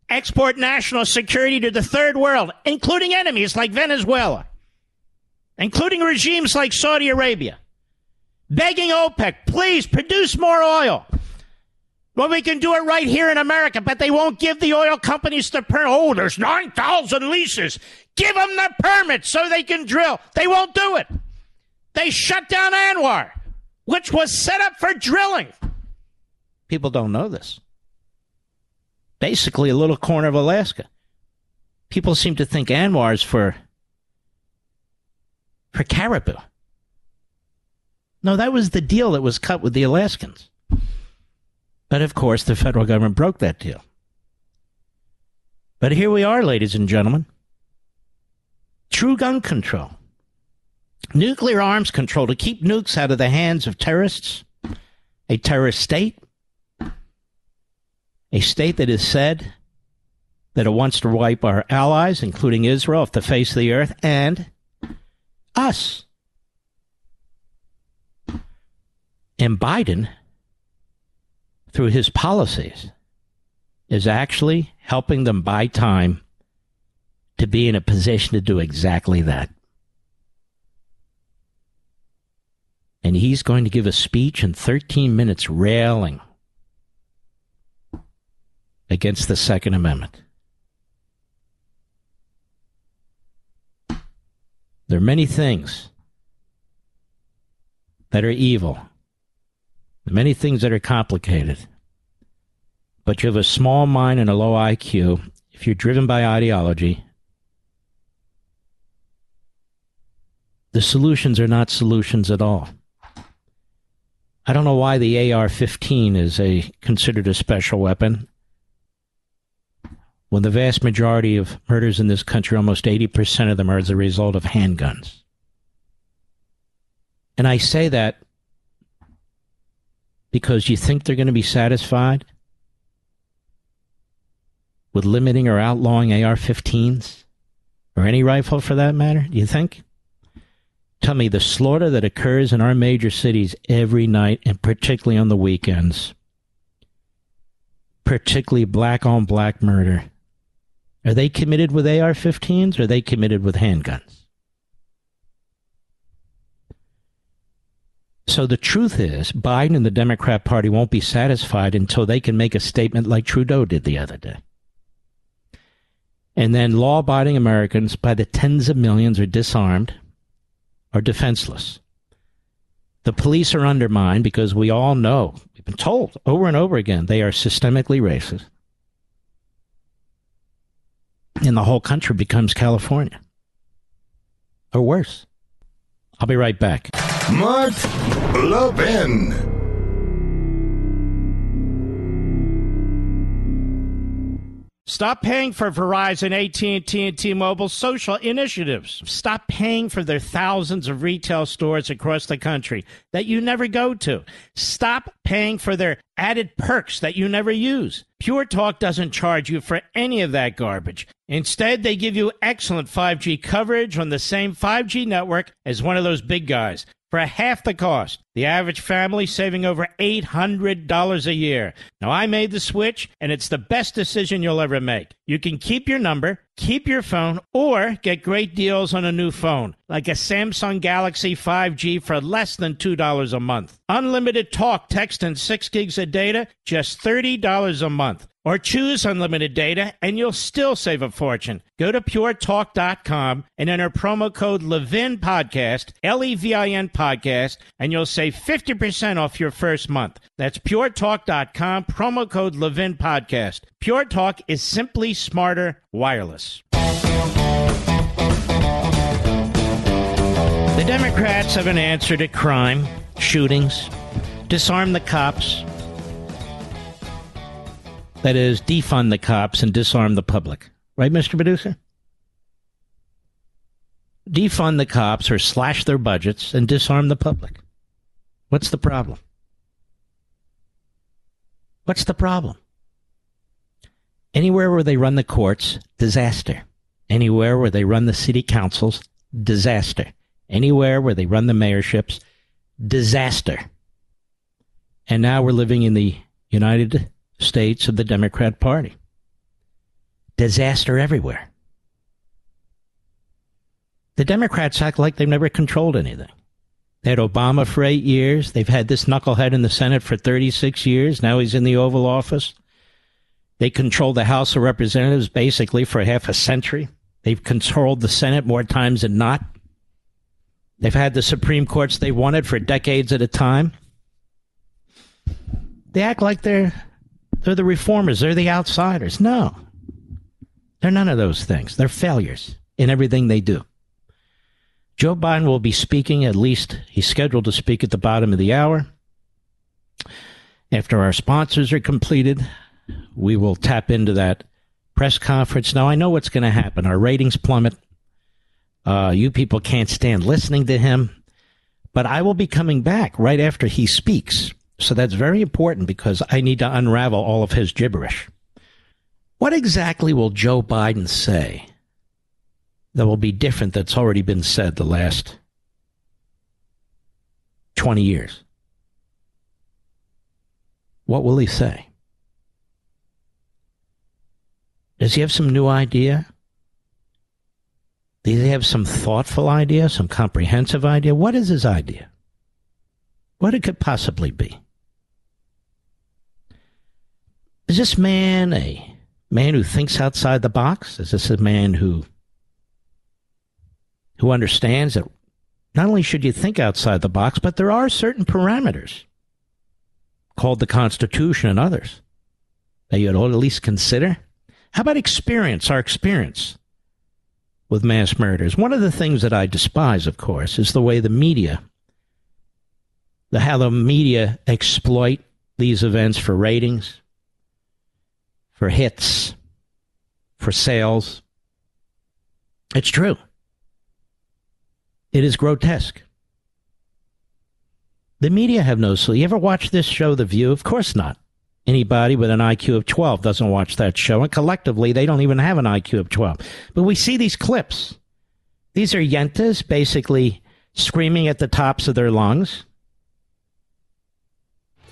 export national security to the third world, including enemies like Venezuela, including regimes like Saudi Arabia, begging OPEC, please produce more oil. Well, we can do it right here in America, but they won't give the oil companies the permit. Oh, there's 9,000 leases. Give them the permit so they can drill. They won't do it. They shut down ANWR, which was set up for drilling. People don't know this. Basically, a little corner of Alaska. People seem to think ANWR is for, for caribou. No, that was the deal that was cut with the Alaskans. But of course, the federal government broke that deal. But here we are, ladies and gentlemen. True gun control. Nuclear arms control to keep nukes out of the hands of terrorists, a terrorist state, a state that has said that it wants to wipe our allies, including Israel, off the face of the earth, and us. And Biden through his policies is actually helping them buy time to be in a position to do exactly that. And he's going to give a speech in 13 minutes railing against the Second Amendment. There are many things that are evil many things that are complicated. But you have a small mind and a low IQ. If you're driven by ideology, the solutions are not solutions at all. I don't know why the AR-15 is a considered a special weapon when the vast majority of murders in this country, almost 80% of them are as a result of handguns. And I say that because you think they're going to be satisfied with limiting or outlawing AR 15s or any rifle for that matter? Do you think? Tell me the slaughter that occurs in our major cities every night and particularly on the weekends, particularly black on black murder. Are they committed with AR 15s or are they committed with handguns? So the truth is, Biden and the Democrat Party won't be satisfied until they can make a statement like Trudeau did the other day. And then law abiding Americans, by the tens of millions, are disarmed or defenseless. The police are undermined because we all know, we've been told over and over again, they are systemically racist. And the whole country becomes California. Or worse. I'll be right back. Mark Levin. Stop paying for Verizon, AT&T, and T-Mobile social initiatives. Stop paying for their thousands of retail stores across the country that you never go to. Stop paying for their added perks that you never use. Pure Talk doesn't charge you for any of that garbage. Instead, they give you excellent 5G coverage on the same 5G network as one of those big guys for half the cost. The average family saving over $800 a year. Now, I made the switch, and it's the best decision you'll ever make. You can keep your number, keep your phone, or get great deals on a new phone, like a Samsung Galaxy 5G for less than $2 a month. Unlimited talk, text, and 6 gigs of data, just $30 a month. Or choose unlimited data and you'll still save a fortune. Go to puretalk.com and enter promo code Levin Podcast, L E V I N Podcast, and you'll save 50% off your first month. That's puretalk.com, promo code Levin Podcast. Pure Talk is simply smarter wireless. The Democrats have an answer to crime, shootings, disarm the cops that is, defund the cops and disarm the public. Right, Mr. Producer? Defund the cops or slash their budgets and disarm the public. What's the problem? What's the problem? Anywhere where they run the courts, disaster. Anywhere where they run the city councils, disaster. Anywhere where they run the mayorships, disaster. And now we're living in the United States of the Democrat Party. Disaster everywhere. The Democrats act like they've never controlled anything. They had Obama for eight years. They've had this knucklehead in the Senate for 36 years. Now he's in the Oval Office. They controlled the House of Representatives basically for half a century. They've controlled the Senate more times than not. They've had the Supreme Courts they wanted for decades at a time. They act like they're they're the reformers, they're the outsiders. No. They're none of those things. They're failures in everything they do. Joe Biden will be speaking, at least he's scheduled to speak at the bottom of the hour. After our sponsors are completed, we will tap into that press conference. Now, I know what's going to happen. Our ratings plummet. Uh, you people can't stand listening to him. But I will be coming back right after he speaks. So that's very important because I need to unravel all of his gibberish. What exactly will Joe Biden say that will be different that's already been said the last 20 years? What will he say? Does he have some new idea? Does he have some thoughtful idea, some comprehensive idea? What is his idea? What it could possibly be? Is this man a man who thinks outside the box? Is this a man who who understands that not only should you think outside the box, but there are certain parameters called the Constitution and others that you ought to at least consider? How about experience, our experience with mass murders? One of the things that I despise, of course, is the way the media, the how the media exploit these events for ratings, for hits, for sales. It's true. It is grotesque. The media have no clue. You ever watch this show, The View? Of course not. Anybody with an IQ of 12 doesn't watch that show, and collectively, they don't even have an IQ of 12. But we see these clips. These are yentas basically screaming at the tops of their lungs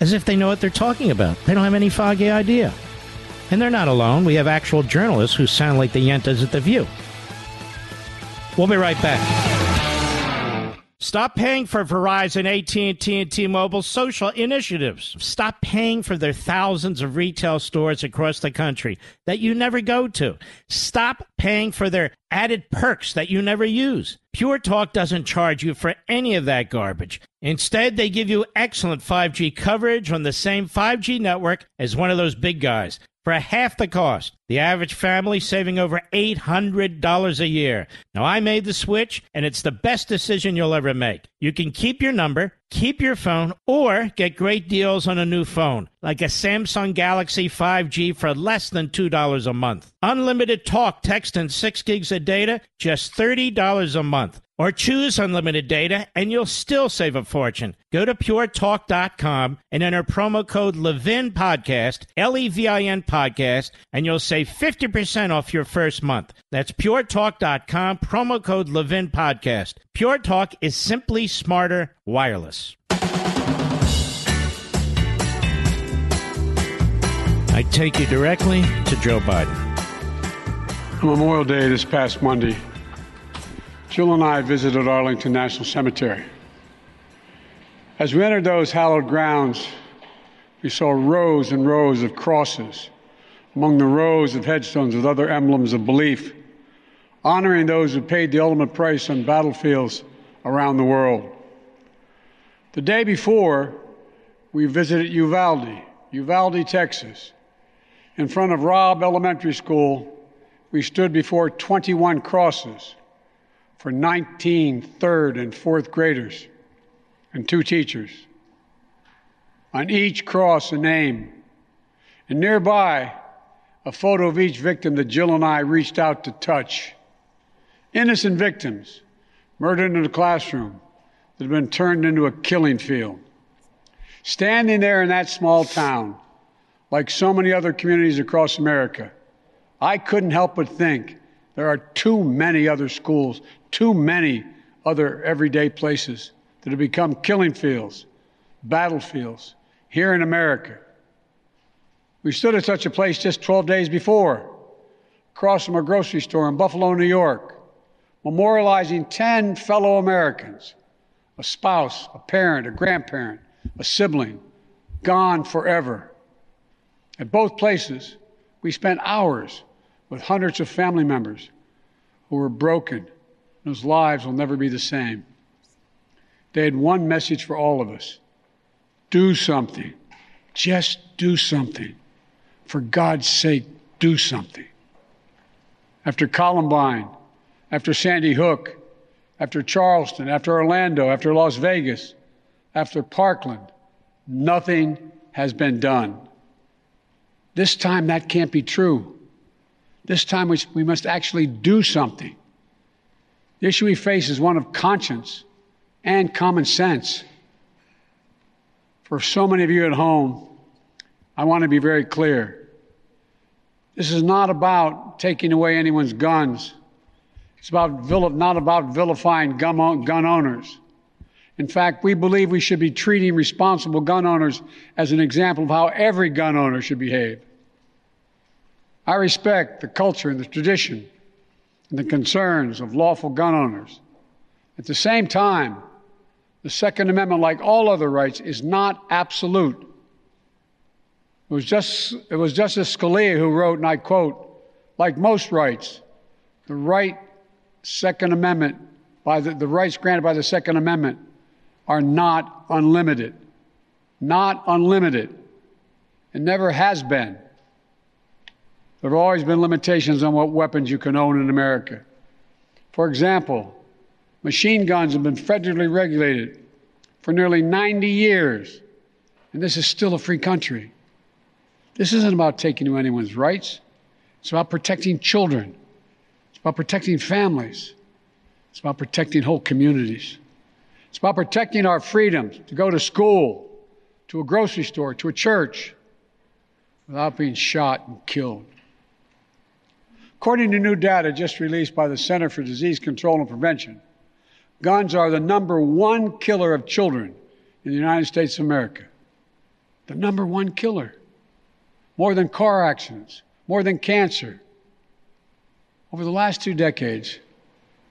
as if they know what they're talking about. They don't have any foggy idea. And they're not alone. We have actual journalists who sound like the Yentas at The View. We'll be right back. Stop paying for Verizon, AT&T, and T-Mobile social initiatives. Stop paying for their thousands of retail stores across the country that you never go to. Stop paying for their added perks that you never use. Pure Talk doesn't charge you for any of that garbage. Instead, they give you excellent 5G coverage on the same 5G network as one of those big guys for half the cost. The average family saving over $800 a year. Now, I made the switch, and it's the best decision you'll ever make. You can keep your number, keep your phone, or get great deals on a new phone, like a Samsung Galaxy 5G for less than $2 a month. Unlimited talk, text, and 6 gigs of data, just $30 a month. Or choose unlimited data and you'll still save a fortune. Go to puretalk.com and enter promo code Levin Podcast, L E V I N Podcast, and you'll save 50% off your first month. That's puretalk.com, promo code Levin Podcast. Pure Talk is simply smarter wireless. I take you directly to Joe Biden. Memorial Day this past Monday, Jill and I visited Arlington National Cemetery. As we entered those hallowed grounds, we saw rows and rows of crosses among the rows of headstones with other emblems of belief, honoring those who paid the ultimate price on battlefields around the world. The day before, we visited Uvalde, Uvalde, Texas. In front of Robb Elementary School, we stood before 21 crosses for 19 third and fourth graders and two teachers. On each cross, a name. And nearby, a photo of each victim that Jill and I reached out to touch. Innocent victims murdered in a classroom that had been turned into a killing field. Standing there in that small town like so many other communities across America, I couldn't help but think there are too many other schools, too many other everyday places that have become killing fields, battlefields here in America. We stood at such a place just 12 days before, across from a grocery store in Buffalo, New York, memorializing 10 fellow Americans a spouse, a parent, a grandparent, a sibling, gone forever. At both places, we spent hours with hundreds of family members who were broken, whose lives will never be the same. They had one message for all of us do something. Just do something. For God's sake, do something. After Columbine, after Sandy Hook, after Charleston, after Orlando, after Las Vegas, after Parkland, nothing has been done. This time that can't be true. This time we, we must actually do something. The issue we face is one of conscience and common sense. For so many of you at home, I want to be very clear. This is not about taking away anyone's guns. It's about not about vilifying gun, gun owners. In fact, we believe we should be treating responsible gun owners as an example of how every gun owner should behave. I respect the culture and the tradition and the concerns of lawful gun owners. At the same time, the Second Amendment, like all other rights, is not absolute. It was, just, it was Justice Scalia who wrote, and I quote, like most rights, the right Second Amendment, by the, the rights granted by the Second Amendment, are not unlimited. Not unlimited. It never has been. There have always been limitations on what weapons you can own in America. For example, machine guns have been federally regulated for nearly 90 years, and this is still a free country. This isn't about taking away anyone's rights. It's about protecting children. It's about protecting families. It's about protecting whole communities. It's about protecting our freedoms to go to school, to a grocery store, to a church without being shot and killed. According to new data just released by the Center for Disease Control and Prevention, guns are the number one killer of children in the United States of America. The number one killer. More than car accidents, more than cancer. Over the last two decades,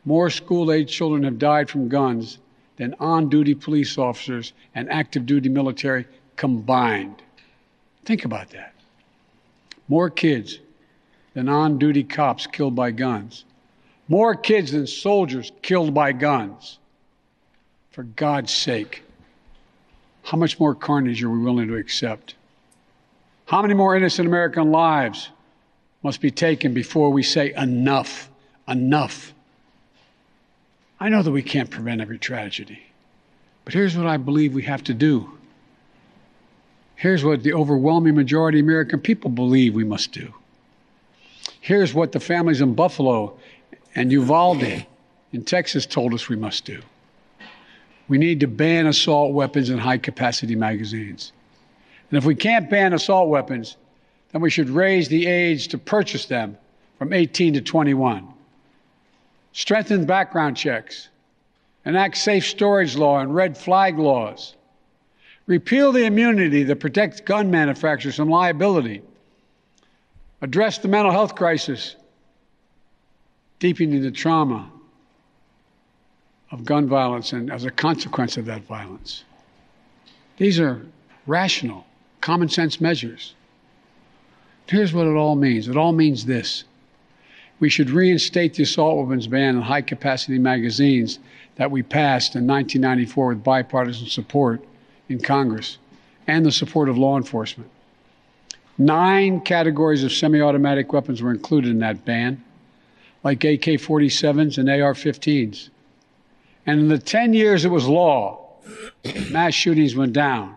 more school age children have died from guns than on duty police officers and active duty military combined. Think about that. More kids than on duty cops killed by guns. More kids than soldiers killed by guns. For God's sake, how much more carnage are we willing to accept? How many more innocent American lives must be taken before we say enough, enough? I know that we can't prevent every tragedy, but here's what I believe we have to do. Here's what the overwhelming majority of American people believe we must do. Here's what the families in Buffalo and Uvalde in Texas told us we must do. We need to ban assault weapons and high capacity magazines. And if we can't ban assault weapons, then we should raise the age to purchase them from 18 to 21. Strengthen background checks. Enact safe storage law and red flag laws. Repeal the immunity that protects gun manufacturers from liability address the mental health crisis, deepening the trauma of gun violence and as a consequence of that violence. These are rational, common sense measures. Here's what it all means it all means this. We should reinstate the assault weapons ban on high capacity magazines that we passed in 1994 with bipartisan support in Congress and the support of law enforcement. Nine categories of semi automatic weapons were included in that ban, like AK 47s and AR 15s. And in the 10 years it was law, mass shootings went down.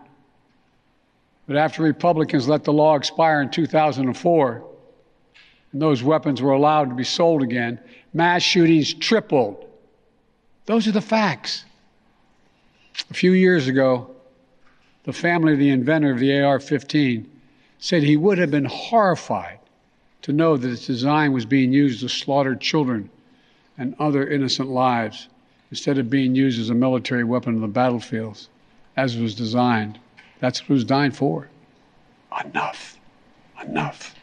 But after Republicans let the law expire in 2004, and those weapons were allowed to be sold again, mass shootings tripled. Those are the facts. A few years ago, the family of the inventor of the AR 15 said he would have been horrified to know that its design was being used to slaughter children and other innocent lives instead of being used as a military weapon on the battlefields as was designed. That's what it was designed for. Enough. Enough.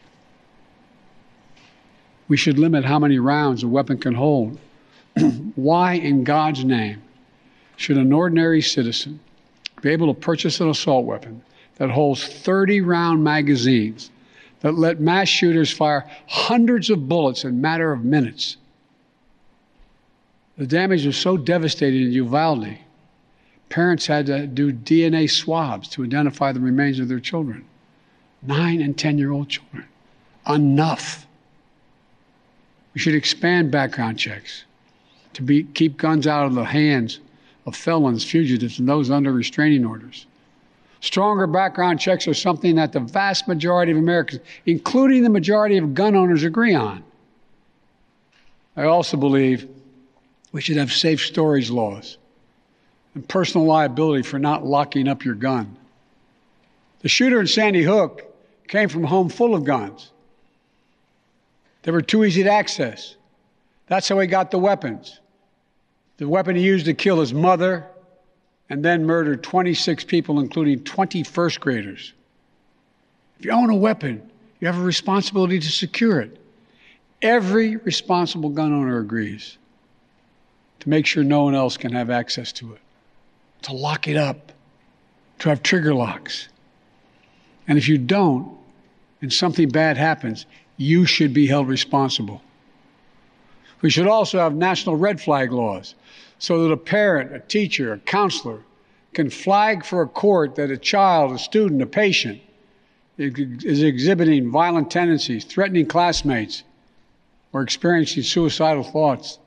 We should limit how many rounds a weapon can hold. Why, in God's name, should an ordinary citizen be able to purchase an assault weapon that holds 30 round magazines that let mass shooters fire hundreds of bullets in a matter of minutes? The damage was so devastating in Uvalde, parents had to do DNA swabs to identify the remains of their children. Nine and 10 year old children. Enough. We should expand background checks to be, keep guns out of the hands of felons, fugitives, and those under restraining orders. Stronger background checks are something that the vast majority of Americans, including the majority of gun owners, agree on. I also believe we should have safe storage laws and personal liability for not locking up your gun. The shooter in Sandy Hook came from a home full of guns. They were too easy to access. That's how he got the weapons. The weapon he used to kill his mother and then murdered 26 people, including 20 first graders. If you own a weapon, you have a responsibility to secure it. Every responsible gun owner agrees to make sure no one else can have access to it, to lock it up, to have trigger locks. And if you don't, and something bad happens, you should be held responsible. We should also have national red flag laws so that a parent, a teacher, a counselor can flag for a court that a child, a student, a patient is exhibiting violent tendencies, threatening classmates, or experiencing suicidal thoughts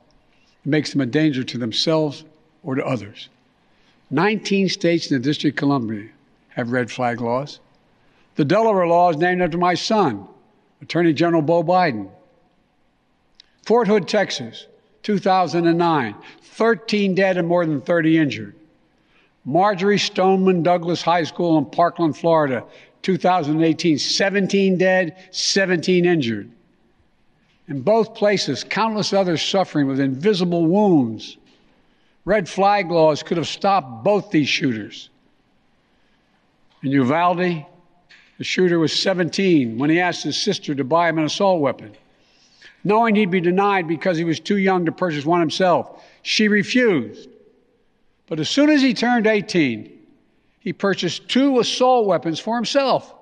It makes them a danger to themselves or to others. 19 states in the District of Columbia have red flag laws. The Delaware law is named after my son, Attorney General Beau Biden. Fort Hood, Texas, 2009, 13 dead and more than 30 injured. Marjory Stoneman Douglas High School in Parkland, Florida, 2018, 17 dead, 17 injured. In both places, countless others suffering with invisible wounds. Red flag laws could have stopped both these shooters. In Uvalde, the shooter was 17 when he asked his sister to buy him an assault weapon. Knowing he'd be denied because he was too young to purchase one himself, she refused. But as soon as he turned 18, he purchased two assault weapons for himself.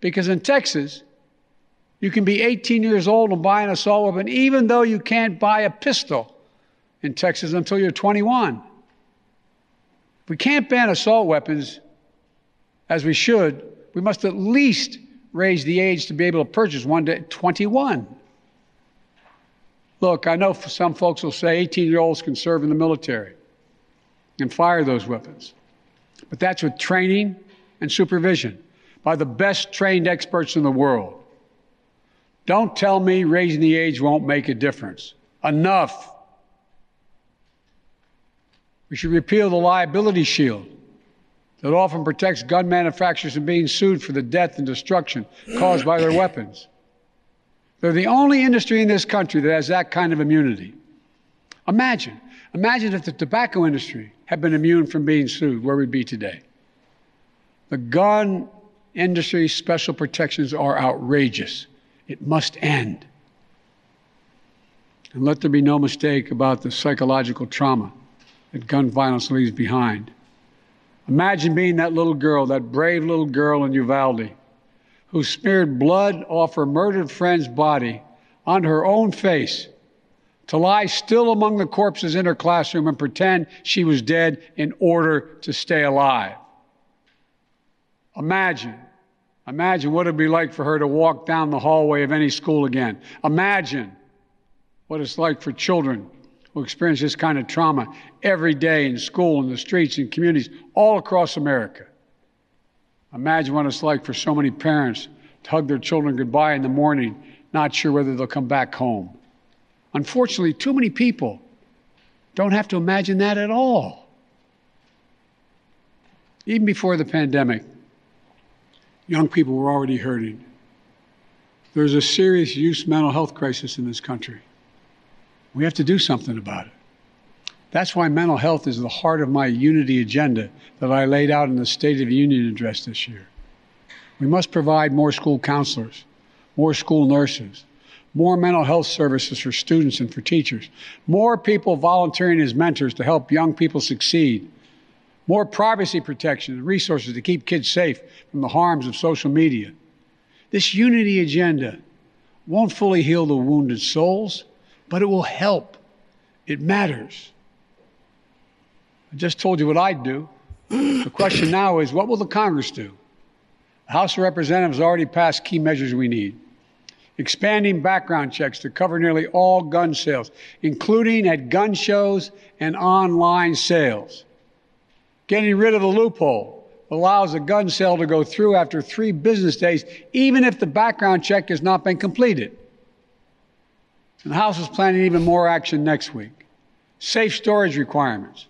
Because in Texas, you can be 18 years old and buy an assault weapon, even though you can't buy a pistol in Texas until you're 21. We can't ban assault weapons as we should. We must at least raise the age to be able to purchase one to 21. Look, I know some folks will say 18 year olds can serve in the military and fire those weapons. But that's with training and supervision by the best trained experts in the world. Don't tell me raising the age won't make a difference. Enough. We should repeal the liability shield that often protects gun manufacturers from being sued for the death and destruction caused by their weapons. They're the only industry in this country that has that kind of immunity. Imagine, imagine if the tobacco industry had been immune from being sued, where we'd be today. The gun industry special protections are outrageous. It must end. And let there be no mistake about the psychological trauma that gun violence leaves behind. Imagine being that little girl, that brave little girl in Uvalde, who smeared blood off her murdered friend's body on her own face to lie still among the corpses in her classroom and pretend she was dead in order to stay alive. Imagine Imagine what it'd be like for her to walk down the hallway of any school again. Imagine what it's like for children who experience this kind of trauma every day in school, in the streets, in communities all across America. Imagine what it's like for so many parents to hug their children goodbye in the morning, not sure whether they'll come back home. Unfortunately, too many people don't have to imagine that at all. Even before the pandemic, Young people were already hurting. There's a serious youth mental health crisis in this country. We have to do something about it. That's why mental health is the heart of my unity agenda that I laid out in the State of the Union address this year. We must provide more school counselors, more school nurses, more mental health services for students and for teachers, more people volunteering as mentors to help young people succeed, more privacy protection and resources to keep kids safe from the harms of social media. This unity agenda won't fully heal the wounded souls, but it will help. It matters. I just told you what I'd do. The question now is what will the Congress do? The House of Representatives already passed key measures we need. Expanding background checks to cover nearly all gun sales, including at gun shows and online sales. Getting rid of the loophole allows a gun sale to go through after three business days, even if the background check has not been completed. And the House is planning even more action next week. Safe storage requirements,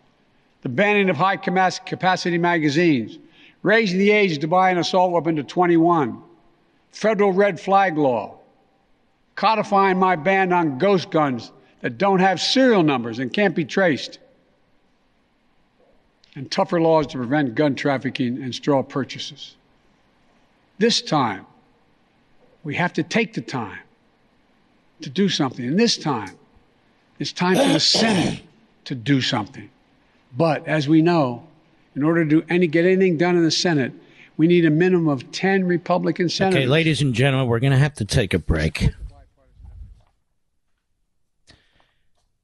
the banning of high capacity magazines, raising the age to buy an assault weapon to 21, federal red flag law, codifying my ban on ghost guns that don't have serial numbers and can't be traced, and tougher laws to prevent gun trafficking and straw purchases. This time, we have to take the time to do something. And this time, it's time for the Senate to do something. But as we know, in order to do any, get anything done in the Senate, we need a minimum of 10 Republican senators. Okay, ladies and gentlemen, we're going to have to take a break.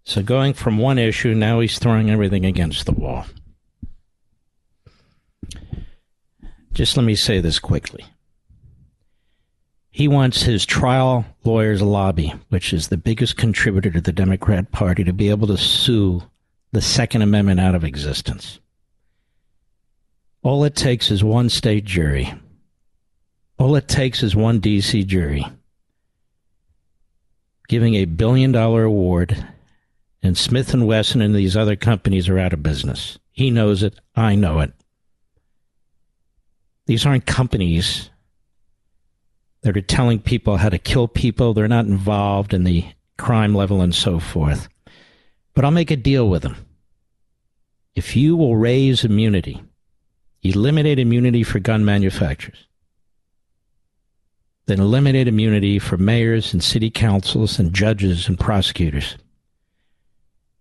So, going from one issue, now he's throwing everything against the wall. Just let me say this quickly. He wants his trial lawyers lobby, which is the biggest contributor to the Democrat Party, to be able to sue the Second Amendment out of existence. All it takes is one state jury. All it takes is one D.C. jury giving a billion dollar award, and Smith and Wesson and these other companies are out of business. He knows it. I know it. These aren't companies that are telling people how to kill people. They're not involved in the crime level and so forth. But I'll make a deal with them. If you will raise immunity, eliminate immunity for gun manufacturers, then eliminate immunity for mayors and city councils and judges and prosecutors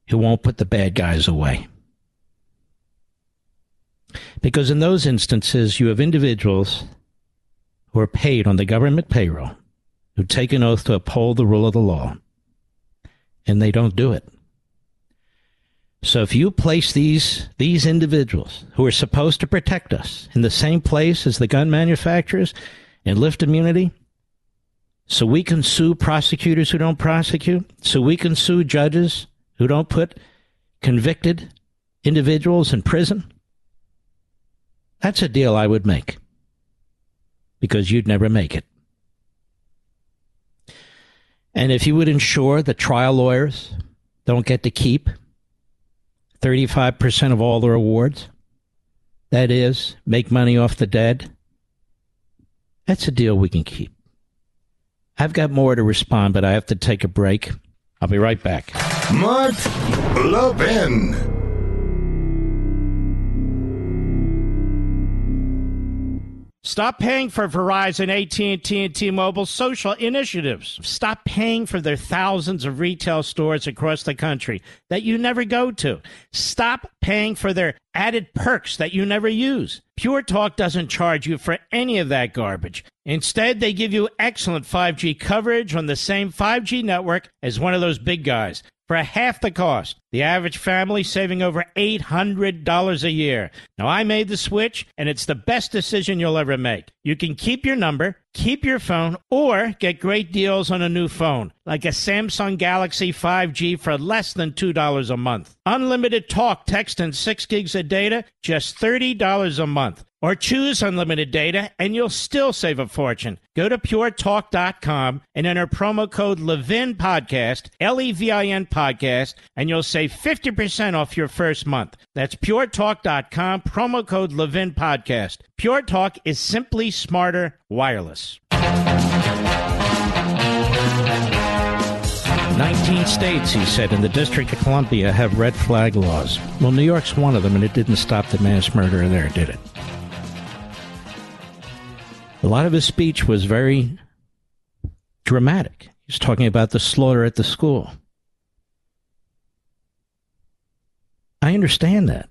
who won't put the bad guys away. Because in those instances, you have individuals who are paid on the government payroll who take an oath to uphold the rule of the law, and they don't do it. So if you place these these individuals who are supposed to protect us in the same place as the gun manufacturers and lift immunity, so we can sue prosecutors who don't prosecute, so we can sue judges who don't put convicted individuals in prison, that's a deal I would make because you'd never make it. And if you would ensure that trial lawyers don't get to keep 35% of all their awards, that is, make money off the dead, that's a deal we can keep. I've got more to respond, but I have to take a break. I'll be right back. Mark Levin. Stop paying for Verizon, AT&T, and T-Mobile social initiatives. Stop paying for their thousands of retail stores across the country that you never go to. Stop paying for their added perks that you never use. Pure Talk doesn't charge you for any of that garbage. Instead, they give you excellent 5G coverage on the same 5G network as one of those big guys for half the cost. The average family saving over $800 a year. Now, I made the switch, and it's the best decision you'll ever make. You can keep your number, keep your phone, or get great deals on a new phone, like a Samsung Galaxy 5G for less than $2 a month. Unlimited talk, text, and 6 gigs of data, just $30 a month. Or choose unlimited data and you'll still save a fortune. Go to puretalk.com and enter promo code Levin Podcast, L E V I N Podcast, and you'll save 50% off your first month. That's puretalk.com, promo code Levin Podcast. Pure Talk is simply smarter wireless. 19 states, he said, in the District of Columbia have red flag laws. Well, New York's one of them, and it didn't stop the mass murder there, did it? A lot of his speech was very dramatic. He's talking about the slaughter at the school. I understand that.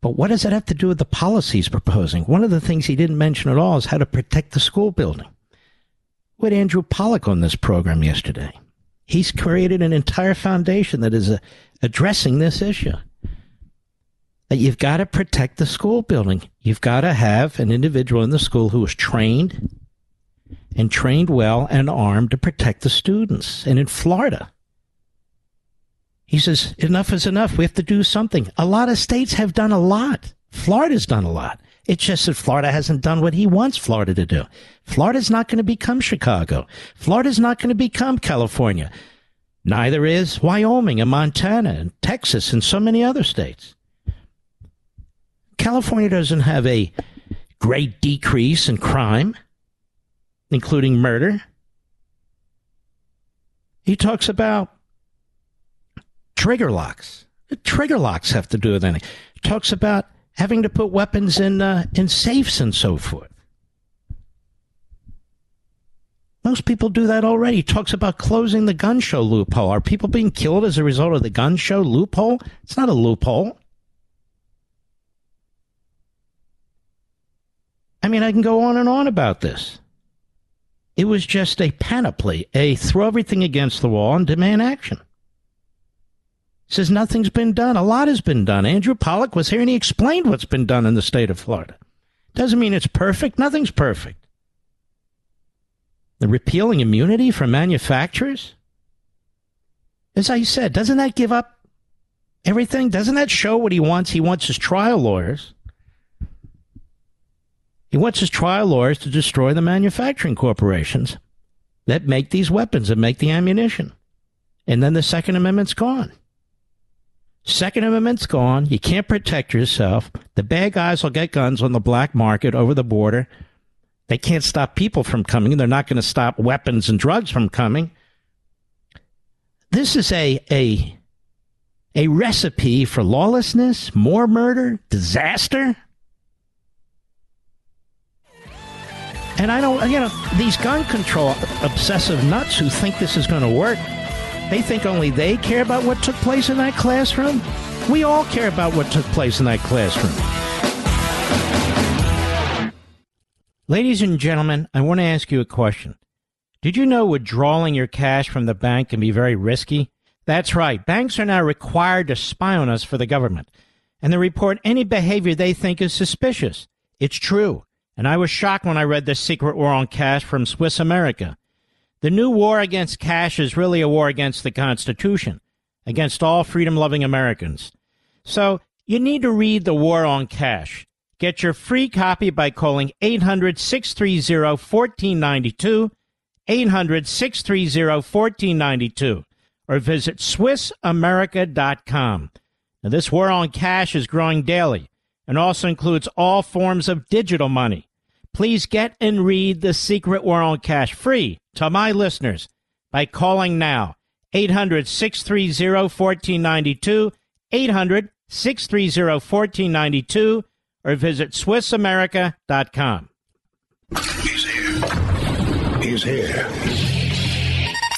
But what does that have to do with the policies proposing? One of the things he didn't mention at all is how to protect the school building. With Andrew Pollack on this program yesterday, he's created an entire foundation that is uh, addressing this issue that you've got to protect the school building. You've got to have an individual in the school who is trained and trained well and armed to protect the students. And in Florida, he says, enough is enough. We have to do something. A lot of states have done a lot. Florida's done a lot. It's just that Florida hasn't done what he wants Florida to do. Florida's not going to become Chicago. Florida's not going to become California. Neither is Wyoming and Montana and Texas and so many other states. California doesn't have a great decrease in crime, including murder. He talks about trigger locks. Trigger locks have to do with anything. Talks about having to put weapons in uh, in safes and so forth. Most people do that already. He talks about closing the gun show loophole. Are people being killed as a result of the gun show loophole? It's not a loophole. I mean, I can go on and on about this. It was just a panoply, a throw everything against the wall and demand action. Says nothing's been done. A lot has been done. Andrew Pollack was here and he explained what's been done in the state of Florida. Doesn't mean it's perfect. Nothing's perfect. The repealing immunity for manufacturers? As I said, doesn't that give up everything? Doesn't that show what he wants? He wants his trial lawyers he wants his trial lawyers to destroy the manufacturing corporations that make these weapons and make the ammunition. And then the Second Amendment's gone. Second Amendment's gone. You can't protect yourself. The bad guys will get guns on the black market over the border. They can't stop people from coming. They're not going to stop weapons and drugs from coming. This is a, a, a recipe for lawlessness, more murder, disaster. And I don't, you know, these gun control obsessive nuts who think this is going to work, they think only they care about what took place in that classroom. We all care about what took place in that classroom. Ladies and gentlemen, I want to ask you a question. Did you know withdrawing your cash from the bank can be very risky? That's right. Banks are now required to spy on us for the government, and they report any behavior they think is suspicious. It's true. And I was shocked when I read The Secret War on Cash from Swiss America. The new war against cash is really a war against the Constitution, against all freedom loving Americans. So you need to read The War on Cash. Get your free copy by calling 800 630 1492, 800 630 1492, or visit SwissAmerica.com. Now, this war on cash is growing daily and also includes all forms of digital money. Please get and read The Secret War on Cash free to my listeners by calling now 800 630 1492, 800 630 1492, or visit SwissAmerica.com. He's here. He's here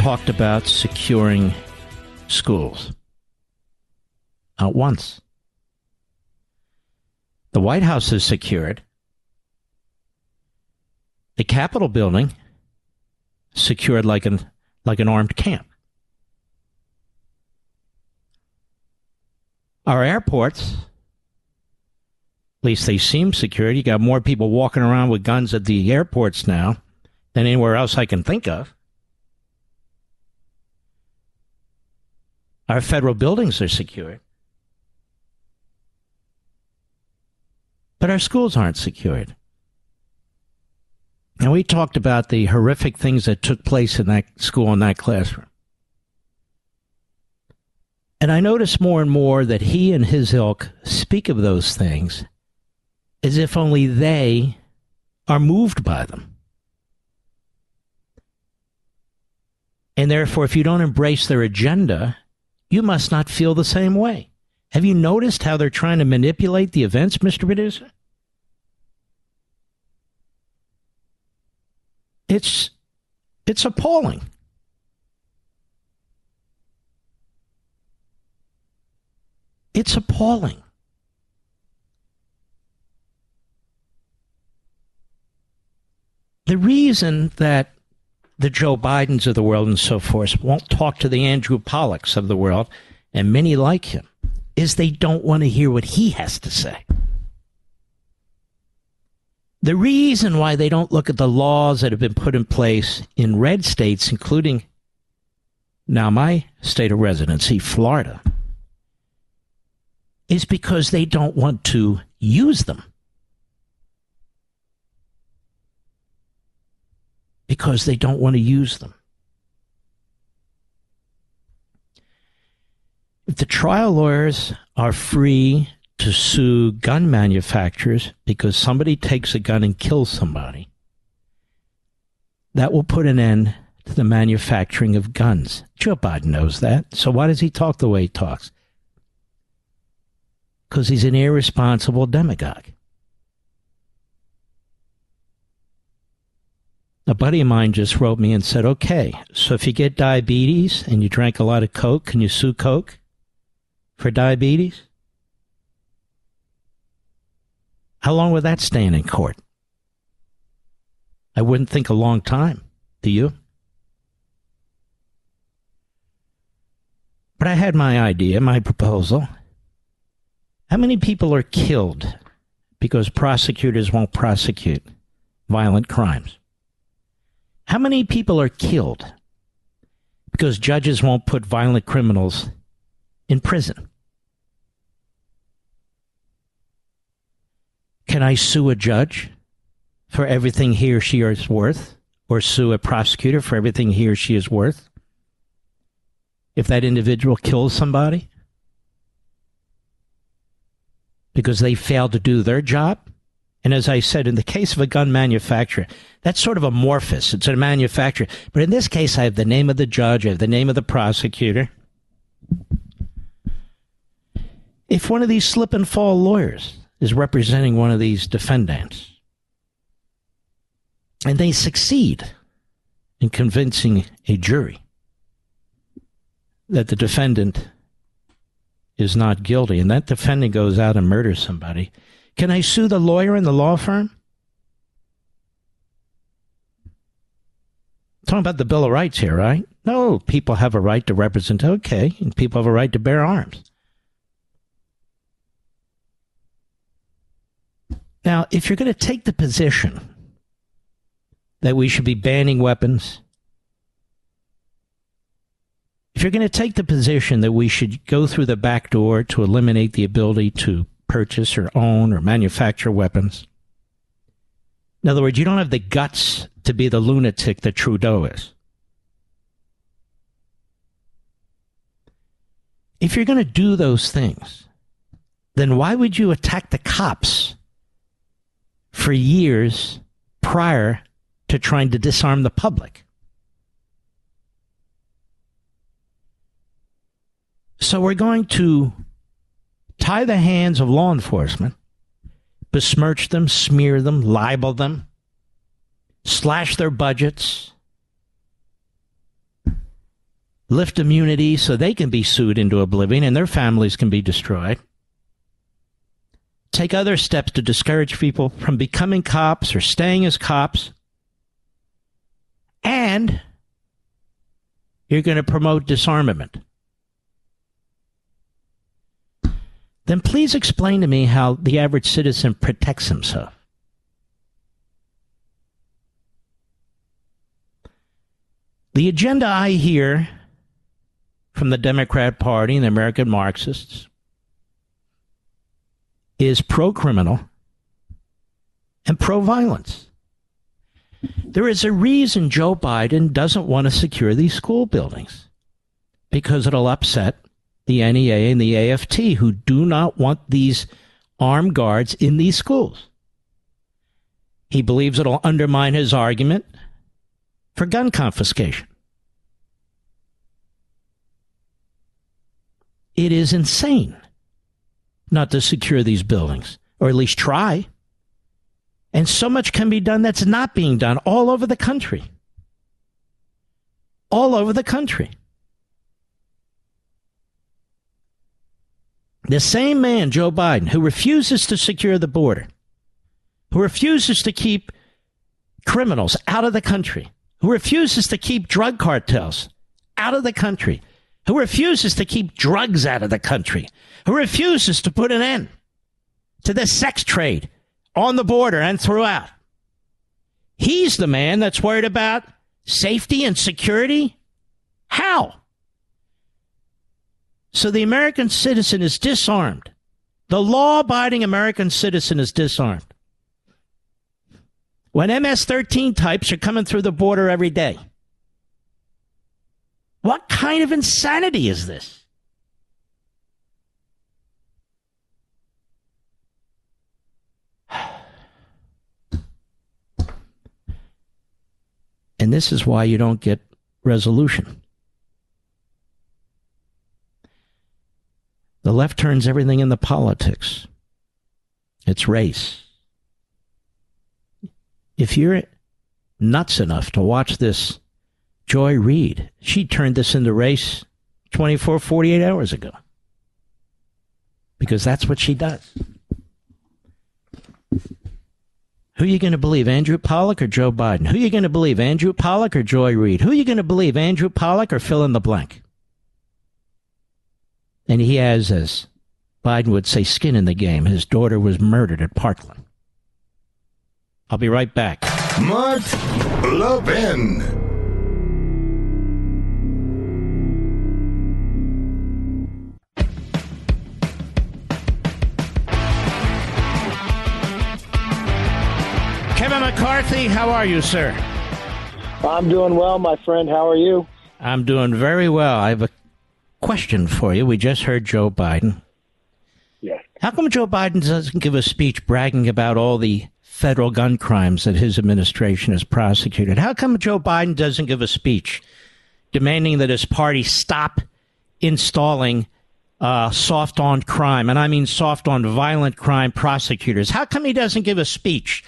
talked about securing schools. Not once. The White House is secured. The Capitol building secured like an like an armed camp. Our airports, at least they seem secure. You got more people walking around with guns at the airports now than anywhere else I can think of. Our federal buildings are secured. But our schools aren't secured. And we talked about the horrific things that took place in that school, in that classroom. And I notice more and more that he and his ilk speak of those things as if only they are moved by them. And therefore, if you don't embrace their agenda, you must not feel the same way. Have you noticed how they're trying to manipulate the events, Mr. Producer? It's it's appalling. It's appalling. The reason that the Joe Bidens of the world and so forth won't talk to the Andrew Pollacks of the world, and many like him, is they don't want to hear what he has to say. The reason why they don't look at the laws that have been put in place in red states, including now my state of residency, Florida, is because they don't want to use them. Because they don't want to use them. If the trial lawyers are free to sue gun manufacturers because somebody takes a gun and kills somebody. That will put an end to the manufacturing of guns. Joe Biden knows that. So why does he talk the way he talks? Because he's an irresponsible demagogue. A buddy of mine just wrote me and said, okay, so if you get diabetes and you drank a lot of Coke, can you sue Coke for diabetes? How long would that stand in court? I wouldn't think a long time. Do you? But I had my idea, my proposal. How many people are killed because prosecutors won't prosecute violent crimes? How many people are killed because judges won't put violent criminals in prison? Can I sue a judge for everything he or she is worth? Or sue a prosecutor for everything he or she is worth? If that individual kills somebody? Because they failed to do their job? And as I said, in the case of a gun manufacturer, that's sort of amorphous. It's a manufacturer. But in this case, I have the name of the judge, I have the name of the prosecutor. If one of these slip and fall lawyers is representing one of these defendants. And they succeed in convincing a jury that the defendant is not guilty, and that defendant goes out and murders somebody. Can I sue the lawyer in the law firm? talking about the Bill of Rights here, right? No, people have a right to represent. Okay, and people have a right to bear arms. Now, if you're going to take the position that we should be banning weapons, if you're going to take the position that we should go through the back door to eliminate the ability to purchase or own or manufacture weapons, in other words, you don't have the guts to be the lunatic that Trudeau is. If you're going to do those things, then why would you attack the cops for years prior to trying to disarm the public. So we're going to tie the hands of law enforcement, besmirch them, smear them, libel them, slash their budgets, lift immunity so they can be sued into oblivion and their families can be destroyed take other steps to discourage people from becoming cops or staying as cops. And you're going to promote disarmament. Then please explain to me how the average citizen protects himself. The agenda I hear from the Democrat Party and the American Marxists is pro criminal and pro violence. There is a reason Joe Biden doesn't want to secure these school buildings because it'll upset the NEA and the AFT who do not want these armed guards in these schools. He believes it'll undermine his argument for gun confiscation. It is insane not to secure these buildings, or at least try. And so much can be done that's not being done all over the country. All over the country. The same man, Joe Biden, who refuses to secure the border, who refuses to keep criminals out of the country, who refuses to keep drug cartels out of the country, who refuses to keep drugs out of the country, who refuses to put an end to the sex trade on the border and throughout. He's the man that's worried about safety and security. How? So the American citizen is disarmed. The law abiding American citizen is disarmed. When MS 13 types are coming through the border every day. What kind of insanity is this? And this is why you don't get resolution. The left turns everything into politics. It's race. If you're nuts enough to watch this Joy Reid, she turned this into race 24, 48 hours ago. Because that's what she does. Who are you going to believe, Andrew Pollack or Joe Biden? Who are you going to believe, Andrew Pollack or Joy Reid? Who are you going to believe, Andrew Pollack or fill in the blank? And he has, as Biden would say, skin in the game. His daughter was murdered at Parkland. I'll be right back. Mark Levin. Kevin McCarthy, how are you, sir? I'm doing well, my friend. How are you? I'm doing very well. I have a question for you. We just heard Joe Biden. Yes. How come Joe Biden doesn't give a speech bragging about all the federal gun crimes that his administration has prosecuted? How come Joe Biden doesn't give a speech demanding that his party stop installing uh, soft on crime, and I mean soft on violent crime prosecutors? How come he doesn't give a speech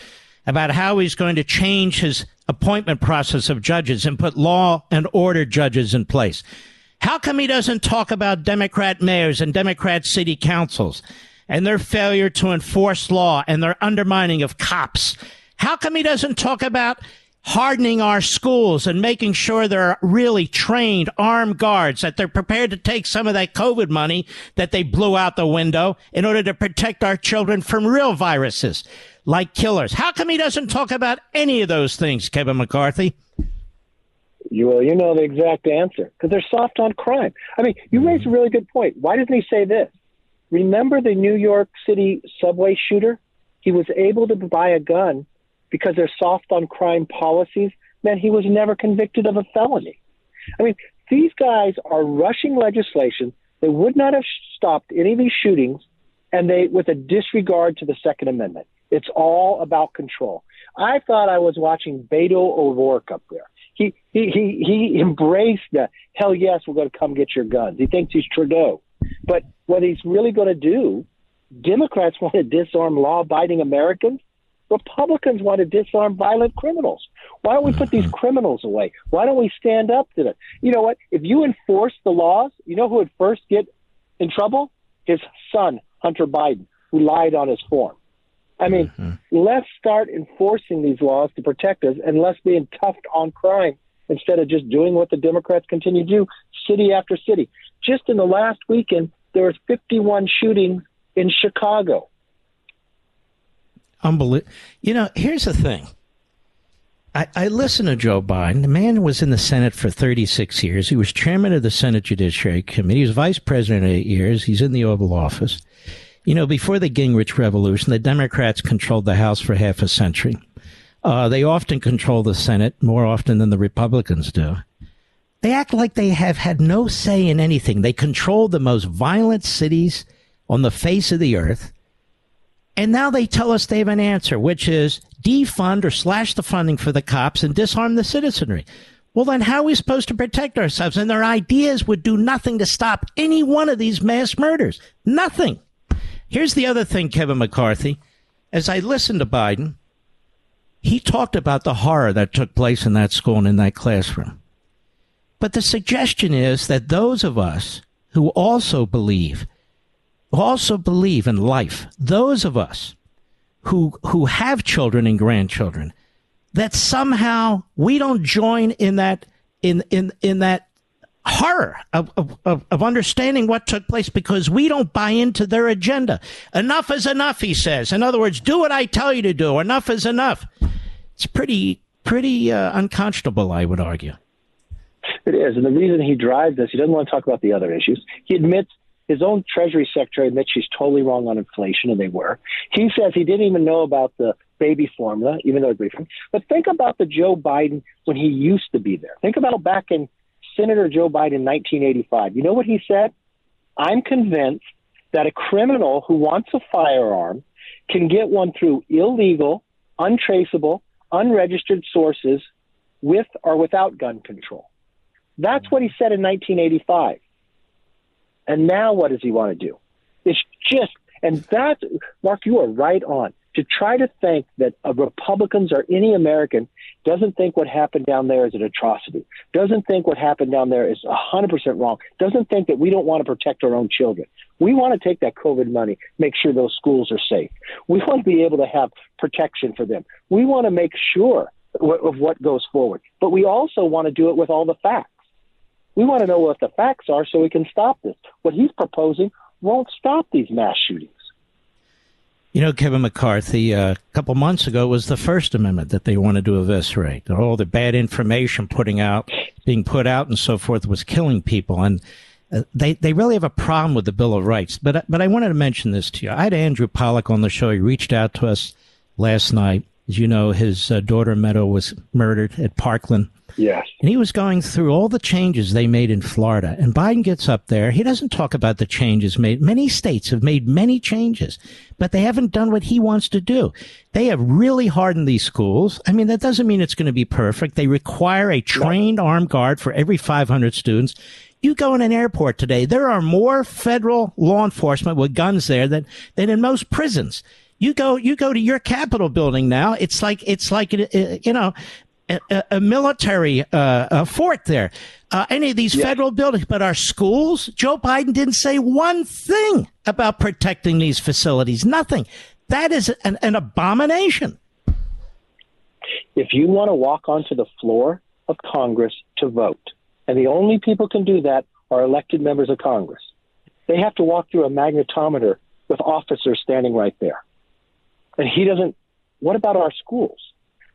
about how he's going to change his appointment process of judges and put law and order judges in place. How come he doesn't talk about Democrat mayors and Democrat city councils and their failure to enforce law and their undermining of cops? How come he doesn't talk about hardening our schools and making sure there are really trained armed guards, that they're prepared to take some of that COVID money that they blew out the window in order to protect our children from real viruses? like killers. How come he doesn't talk about any of those things, Kevin McCarthy? You well, you know the exact answer because they're soft on crime. I mean, you mm-hmm. raise a really good point. Why doesn't he say this? Remember the New York City subway shooter? He was able to buy a gun because they're soft on crime policies meant he was never convicted of a felony. I mean, these guys are rushing legislation that would not have stopped any of these shootings, and they with a disregard to the Second Amendment. It's all about control. I thought I was watching Beto O'Rourke up there. He he he he embraced the hell yes, we're going to come get your guns. He thinks he's Trudeau, but what he's really going to do, Democrats want to disarm law-abiding Americans. Republicans want to disarm violent criminals. Why don't we put these criminals away? Why don't we stand up to them? You know what? If you enforce the laws, you know who would first get in trouble? His son, Hunter Biden who lied on his form. I mean, mm-hmm. let's start enforcing these laws to protect us and let's be toughed on crime instead of just doing what the Democrats continue to do city after city. Just in the last weekend, there was 51 shootings in Chicago. Unbelievable. You know, here's the thing. I, I listened to Joe Biden. The man was in the Senate for 36 years. He was chairman of the Senate Judiciary Committee. He was vice president eight years. He's in the Oval Office. You know, before the Gingrich Revolution, the Democrats controlled the House for half a century. Uh, they often control the Senate more often than the Republicans do. They act like they have had no say in anything. They control the most violent cities on the face of the earth. And now they tell us they have an answer, which is defund or slash the funding for the cops and disarm the citizenry. Well, then how are we supposed to protect ourselves? And their ideas would do nothing to stop any one of these mass murders. Nothing. Here's the other thing, Kevin McCarthy. As I listened to Biden, he talked about the horror that took place in that school and in that classroom. But the suggestion is that those of us who also believe, also believe in life, those of us who, who have children and grandchildren, that somehow we don't join in that, in, in, in that horror of, of, of, understanding what took place because we don't buy into their agenda. Enough is enough, he says. In other words, do what I tell you to do. Enough is enough. It's pretty, pretty uh, unconscionable, I would argue. It is. And the reason he drives this, he doesn't want to talk about the other issues. He admits his own Treasury Secretary admits she's totally wrong on inflation, and they were. He says he didn't even know about the baby formula, even though it's briefing. But think about the Joe Biden when he used to be there. Think about back in Senator Joe Biden in 1985. You know what he said? I'm convinced that a criminal who wants a firearm can get one through illegal, untraceable, unregistered sources with or without gun control. That's what he said in 1985. And now what does he want to do? It's just, and that, Mark, you are right on to try to think that Republicans or any American doesn't think what happened down there is an atrocity, doesn't think what happened down there is 100% wrong, doesn't think that we don't want to protect our own children. We want to take that COVID money, make sure those schools are safe. We want to be able to have protection for them. We want to make sure of what goes forward, but we also want to do it with all the facts. We want to know what the facts are so we can stop this. What he's proposing won't stop these mass shootings. You know, Kevin McCarthy, uh, a couple months ago was the First Amendment that they wanted to eviscerate. All the bad information putting out, being put out, and so forth was killing people, and uh, they they really have a problem with the Bill of Rights. But but I wanted to mention this to you. I had Andrew Pollack on the show. He reached out to us last night. As you know, his uh, daughter Meadow was murdered at Parkland Yes. And he was going through all the changes they made in Florida. And Biden gets up there. He doesn't talk about the changes made. Many states have made many changes, but they haven't done what he wants to do. They have really hardened these schools. I mean, that doesn't mean it's going to be perfect. They require a trained armed guard for every 500 students. You go in an airport today, there are more federal law enforcement with guns there than, than in most prisons. You go, you go to your Capitol building now. It's like, it's like, uh, you know, a, a military uh, a fort there. Uh, any of these federal buildings, but our schools, Joe Biden didn't say one thing about protecting these facilities. Nothing. That is an, an abomination. If you want to walk onto the floor of Congress to vote, and the only people can do that are elected members of Congress, they have to walk through a magnetometer with officers standing right there. And he doesn't. What about our schools?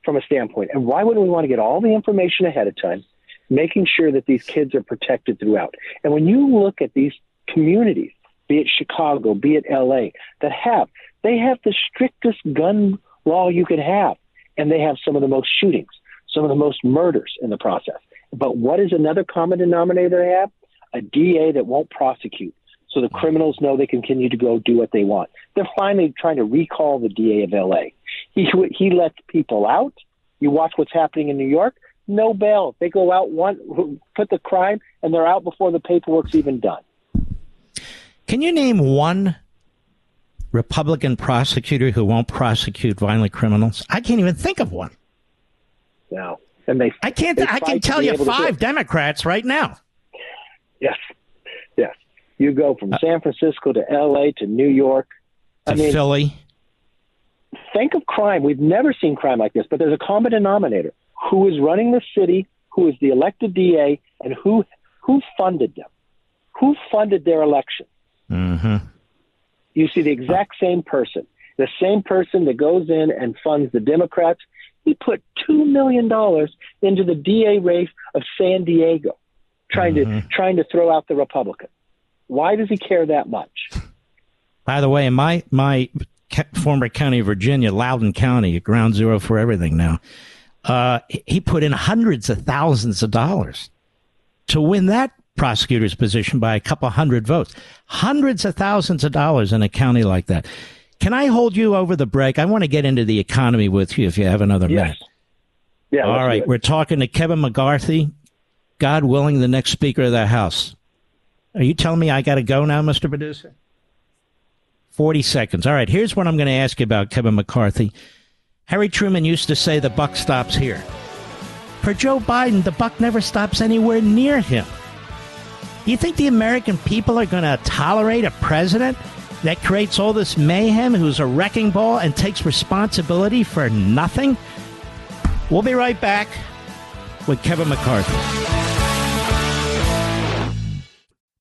From a standpoint. And why wouldn't we want to get all the information ahead of time, making sure that these kids are protected throughout? And when you look at these communities, be it Chicago, be it LA, that have, they have the strictest gun law you could have. And they have some of the most shootings, some of the most murders in the process. But what is another common denominator they have? A DA that won't prosecute. So the criminals know they continue to go do what they want. They're finally trying to recall the DA of LA. He he lets people out. You watch what's happening in New York. No bail. They go out one put the crime and they're out before the paperwork's even done. Can you name one Republican prosecutor who won't prosecute violent criminals? I can't even think of one. No, and they. I can't. I can tell you five Democrats right now. Yes, yes. You go from uh, San Francisco to L.A. to New York to I mean, Philly. Think of crime. We've never seen crime like this, but there's a common denominator. Who is running the city? Who is the elected DA? And who who funded them? Who funded their election? Mm-hmm. You see the exact same person, the same person that goes in and funds the Democrats. He put two million dollars into the DA race of San Diego, trying mm-hmm. to trying to throw out the Republican. Why does he care that much? By the way, my my former county of Virginia, Loudoun County, ground zero for everything now, uh, he put in hundreds of thousands of dollars to win that prosecutor's position by a couple hundred votes. Hundreds of thousands of dollars in a county like that. Can I hold you over the break? I want to get into the economy with you if you have another yes. minute. Yeah. All right. We're talking to Kevin McCarthy, God willing, the next Speaker of the House. Are you telling me I got to go now, Mr. Producer? 40 seconds. All right. Here's what I'm going to ask you about Kevin McCarthy. Harry Truman used to say the buck stops here. For Joe Biden, the buck never stops anywhere near him. Do you think the American people are going to tolerate a president that creates all this mayhem, who's a wrecking ball and takes responsibility for nothing? We'll be right back with Kevin McCarthy.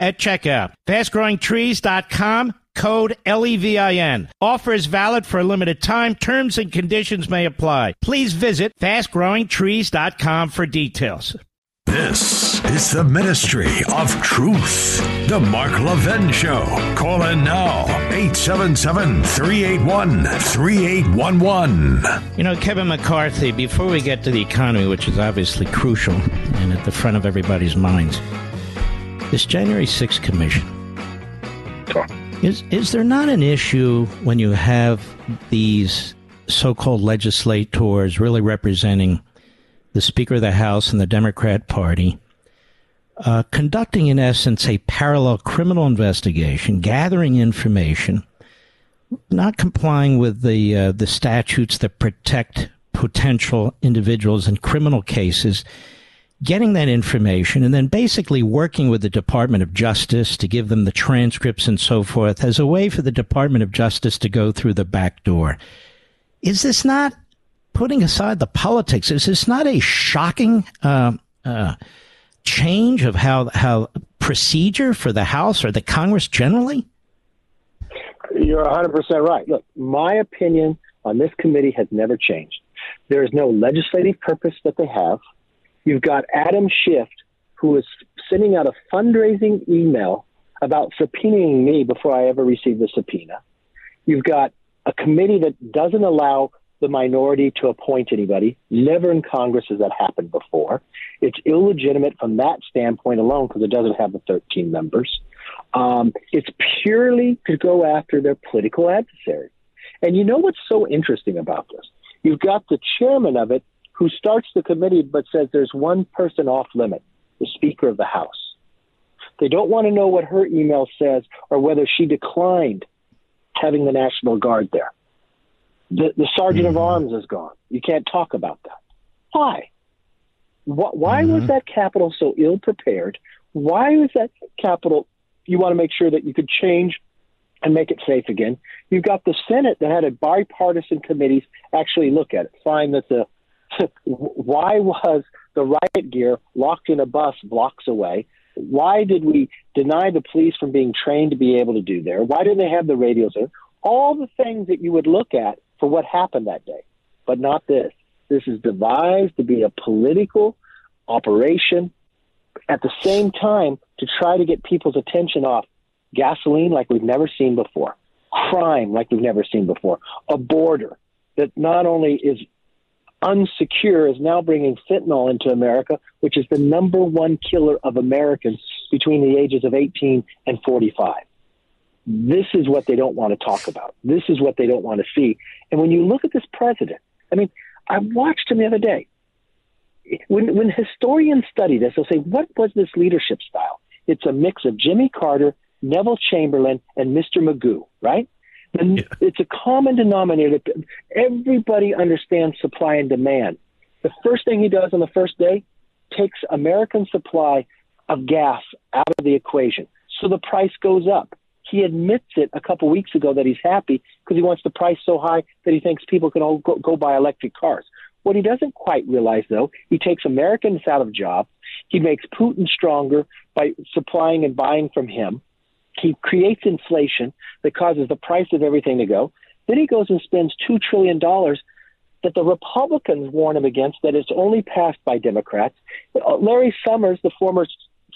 at checkout. Fastgrowingtrees.com code LEVIN. Offer is valid for a limited time. Terms and conditions may apply. Please visit fastgrowingtrees.com for details. This is the ministry of truth. The Mark Levin Show. Call in now 877 381 3811. You know, Kevin McCarthy, before we get to the economy, which is obviously crucial and at the front of everybody's minds, this January 6th commission. Is, is there not an issue when you have these so called legislators really representing the Speaker of the House and the Democrat Party, uh, conducting, in essence, a parallel criminal investigation, gathering information, not complying with the uh, the statutes that protect potential individuals in criminal cases, getting that information, and then basically working with the Department of Justice to give them the transcripts and so forth as a way for the Department of Justice to go through the back door. Is this not putting aside the politics, is this not a shocking uh, uh, change of how how procedure for the House or the Congress generally? You're 100% right. Look, my opinion on this committee has never changed. There is no legislative purpose that they have. You've got Adam Schiff, who is sending out a fundraising email about subpoenaing me before I ever received the subpoena. You've got a committee that doesn't allow the minority to appoint anybody. Never in Congress has that happened before. It's illegitimate from that standpoint alone because it doesn't have the 13 members. Um, it's purely to go after their political adversary. And you know what's so interesting about this? You've got the chairman of it who starts the committee but says there's one person off limit, the Speaker of the House. They don't want to know what her email says or whether she declined having the National Guard there. The, the sergeant mm-hmm. of arms is gone. You can't talk about that. Why? Why, why mm-hmm. was that Capitol so ill prepared? Why was that Capitol? You want to make sure that you could change and make it safe again. You've got the Senate that had a bipartisan committees actually look at it, find that the why was the riot gear locked in a bus blocks away? Why did we deny the police from being trained to be able to do there? Why didn't they have the radios there? All the things that you would look at for what happened that day, but not this. This is devised to be a political operation at the same time to try to get people's attention off gasoline like we've never seen before, crime like we've never seen before, a border that not only is unsecure is now bringing fentanyl into America, which is the number one killer of Americans between the ages of 18 and 45. This is what they don't want to talk about. This is what they don't want to see. And when you look at this president, I mean, I watched him the other day. When, when historians study this, they'll say, what was this leadership style? It's a mix of Jimmy Carter, Neville Chamberlain, and Mr. Magoo, right? And yeah. it's a common denominator. That everybody understands supply and demand. The first thing he does on the first day takes American supply of gas out of the equation. So the price goes up. He admits it a couple weeks ago that he's happy because he wants the price so high that he thinks people can all go, go buy electric cars. What he doesn't quite realize, though, he takes Americans out of jobs. He makes Putin stronger by supplying and buying from him. He creates inflation that causes the price of everything to go. Then he goes and spends $2 trillion that the Republicans warn him against, that it's only passed by Democrats. Uh, Larry Summers, the former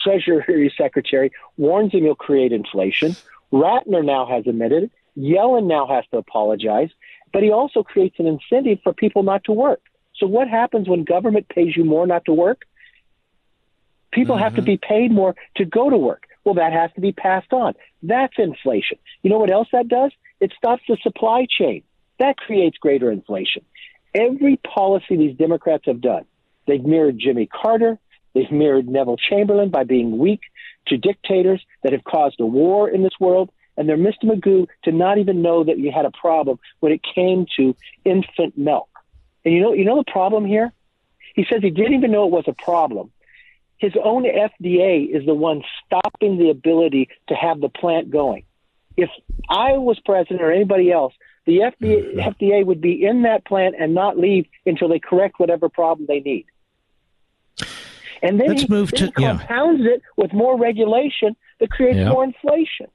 Treasury Secretary, warns him he'll create inflation. Rattner now has admitted it. Yellen now has to apologize. But he also creates an incentive for people not to work. So what happens when government pays you more not to work? People mm-hmm. have to mm-hmm. be paid more to go to work. Well, that has to be passed on. That's inflation. You know what else that does? It stops the supply chain. That creates greater inflation. Every policy these Democrats have done, they've mirrored Jimmy Carter, they've mirrored Neville Chamberlain by being weak to dictators that have caused a war in this world, and they're Mr. Magoo to not even know that you had a problem when it came to infant milk. And you know, you know the problem here? He says he didn't even know it was a problem his own FDA is the one stopping the ability to have the plant going. If I was president or anybody else, the FDA, mm-hmm. FDA would be in that plant and not leave until they correct whatever problem they need. And then Let's he, move then to, compounds yeah. it with more regulation that creates yeah. more inflation.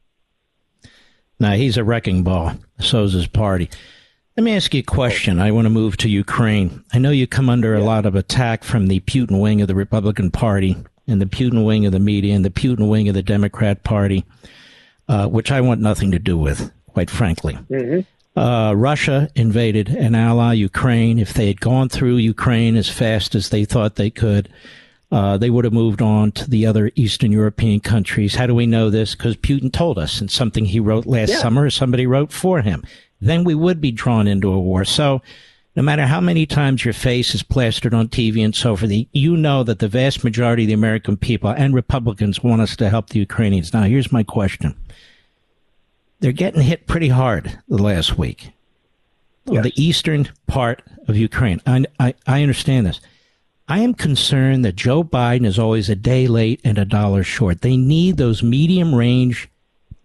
Now he's a wrecking ball. So's his party. Let me ask you a question. I want to move to Ukraine. I know you come under a lot of attack from the Putin wing of the Republican Party and the Putin wing of the media and the Putin wing of the Democrat Party, uh, which I want nothing to do with, quite frankly. Mm-hmm. Uh, Russia invaded an ally, Ukraine. If they had gone through Ukraine as fast as they thought they could, uh, they would have moved on to the other Eastern European countries. How do we know this? Because Putin told us, and something he wrote last yeah. summer, somebody wrote for him then we would be drawn into a war. So no matter how many times your face is plastered on TV and so forth, you know that the vast majority of the American people and Republicans want us to help the Ukrainians. Now, here's my question. They're getting hit pretty hard the last week. Yes. The eastern part of Ukraine. I, I, I understand this. I am concerned that Joe Biden is always a day late and a dollar short. They need those medium range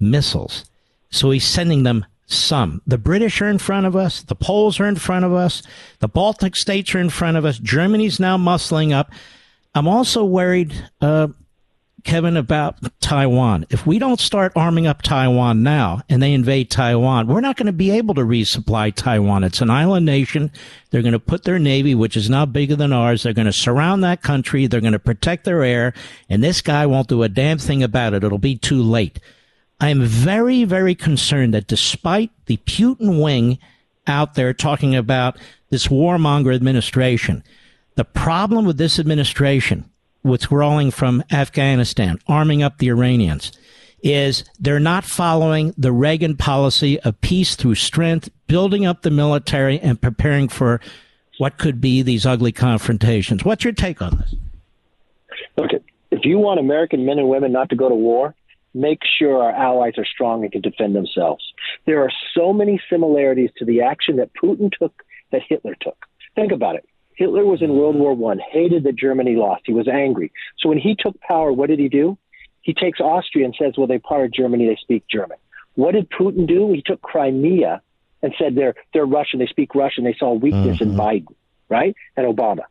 missiles. So he's sending them some. The British are in front of us. The Poles are in front of us. The Baltic states are in front of us. Germany's now muscling up. I'm also worried, uh, Kevin, about Taiwan. If we don't start arming up Taiwan now and they invade Taiwan, we're not going to be able to resupply Taiwan. It's an island nation. They're going to put their navy, which is now bigger than ours. They're going to surround that country. They're going to protect their air. And this guy won't do a damn thing about it. It'll be too late. I am very, very concerned that despite the Putin wing out there talking about this warmonger administration, the problem with this administration, withdrawing from Afghanistan, arming up the Iranians, is they're not following the Reagan policy of peace through strength, building up the military and preparing for what could be these ugly confrontations. What's your take on this? Look, if you want American men and women not to go to war, make sure our allies are strong and can defend themselves. There are so many similarities to the action that Putin took that Hitler took. Think about it. Hitler was in World War One, hated that Germany lost. He was angry. So when he took power, what did he do? He takes Austria and says, "Well, they part of Germany. They speak German." What did Putin do? He took Crimea and said, "They're they're Russian. They speak Russian." They saw weakness mm-hmm. in Biden, right, and Obama.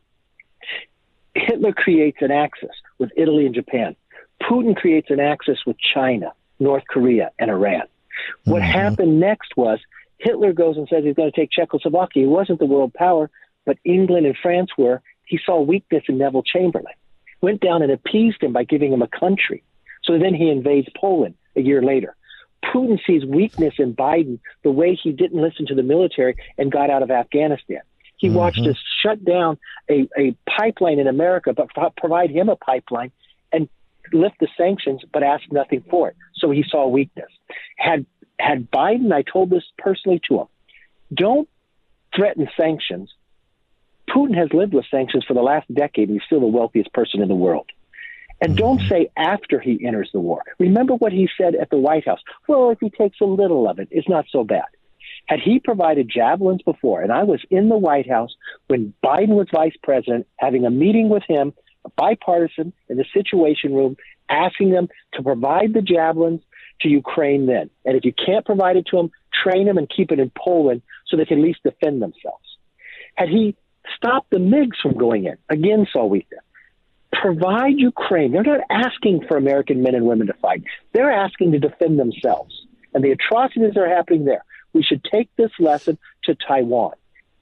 Hitler creates an axis with Italy and Japan. Putin creates an axis with China, North Korea, and Iran. What mm-hmm. happened next was Hitler goes and says he's going to take Czechoslovakia. He wasn't the world power, but England and France were. He saw weakness in Neville Chamberlain, went down and appeased him by giving him a country. So then he invades Poland a year later. Putin sees weakness in Biden the way he didn't listen to the military and got out of Afghanistan. He mm-hmm. watched us shut down a, a pipeline in America, but provide him a pipeline lift the sanctions, but ask nothing for it. So he saw weakness. Had had Biden, I told this personally to him, don't threaten sanctions. Putin has lived with sanctions for the last decade, and he's still the wealthiest person in the world. And don't say after he enters the war. Remember what he said at the White House. Well, if he takes a little of it, it's not so bad. Had he provided javelins before, and I was in the White House when Biden was vice president, having a meeting with him, bipartisan, in the Situation Room, asking them to provide the javelins to Ukraine then. And if you can't provide it to them, train them and keep it in Poland so they can at least defend themselves. Had he stopped the MiGs from going in, again weakness. Provide Ukraine. They're not asking for American men and women to fight. They're asking to defend themselves. And the atrocities are happening there. We should take this lesson to Taiwan.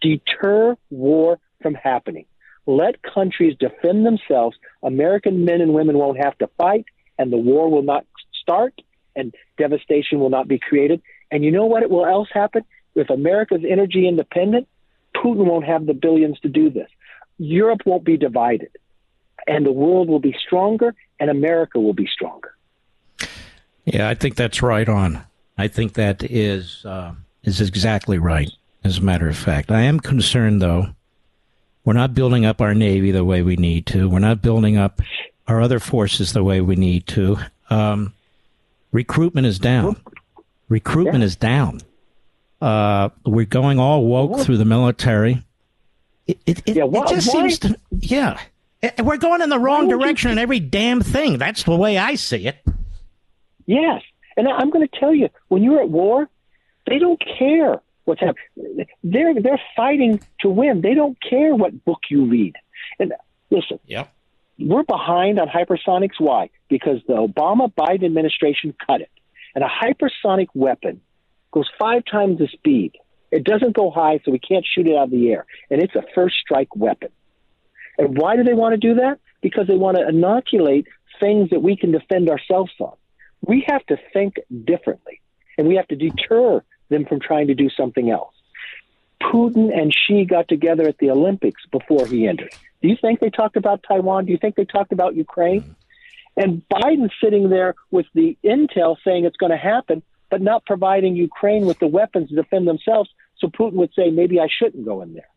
Deter war from happening. Let countries defend themselves. American men and women won't have to fight, and the war will not start, and devastation will not be created. And you know what it will else happen? If America's energy independent, Putin won't have the billions to do this. Europe won't be divided, and the world will be stronger, and America will be stronger. Yeah, I think that's right on. I think that is uh, is exactly right. As a matter of fact, I am concerned though. We're not building up our navy the way we need to. We're not building up our other forces the way we need to. Um, recruitment is down. Recruitment yeah. is down. Uh, we're going all woke through the military. It, it, it, yeah, why, it just why? seems to, yeah. We're going in the wrong direction in every damn thing. That's the way I see it. Yes. And I'm going to tell you, when you're at war, they don't care what's happening. They're they're fighting to win. They don't care what book you read. And listen, yep. we're behind on hypersonics. Why? Because the Obama Biden administration cut it. And a hypersonic weapon goes five times the speed. It doesn't go high, so we can't shoot it out of the air. And it's a first strike weapon. And why do they want to do that? Because they want to inoculate things that we can defend ourselves on. We have to think differently, and we have to deter them from trying to do something else. Putin and Xi got together at the Olympics before he entered. Do you think they talked about Taiwan? Do you think they talked about Ukraine? And Biden sitting there with the intel saying it's going to happen, but not providing Ukraine with the weapons to defend themselves. So Putin would say, maybe I shouldn't go in there.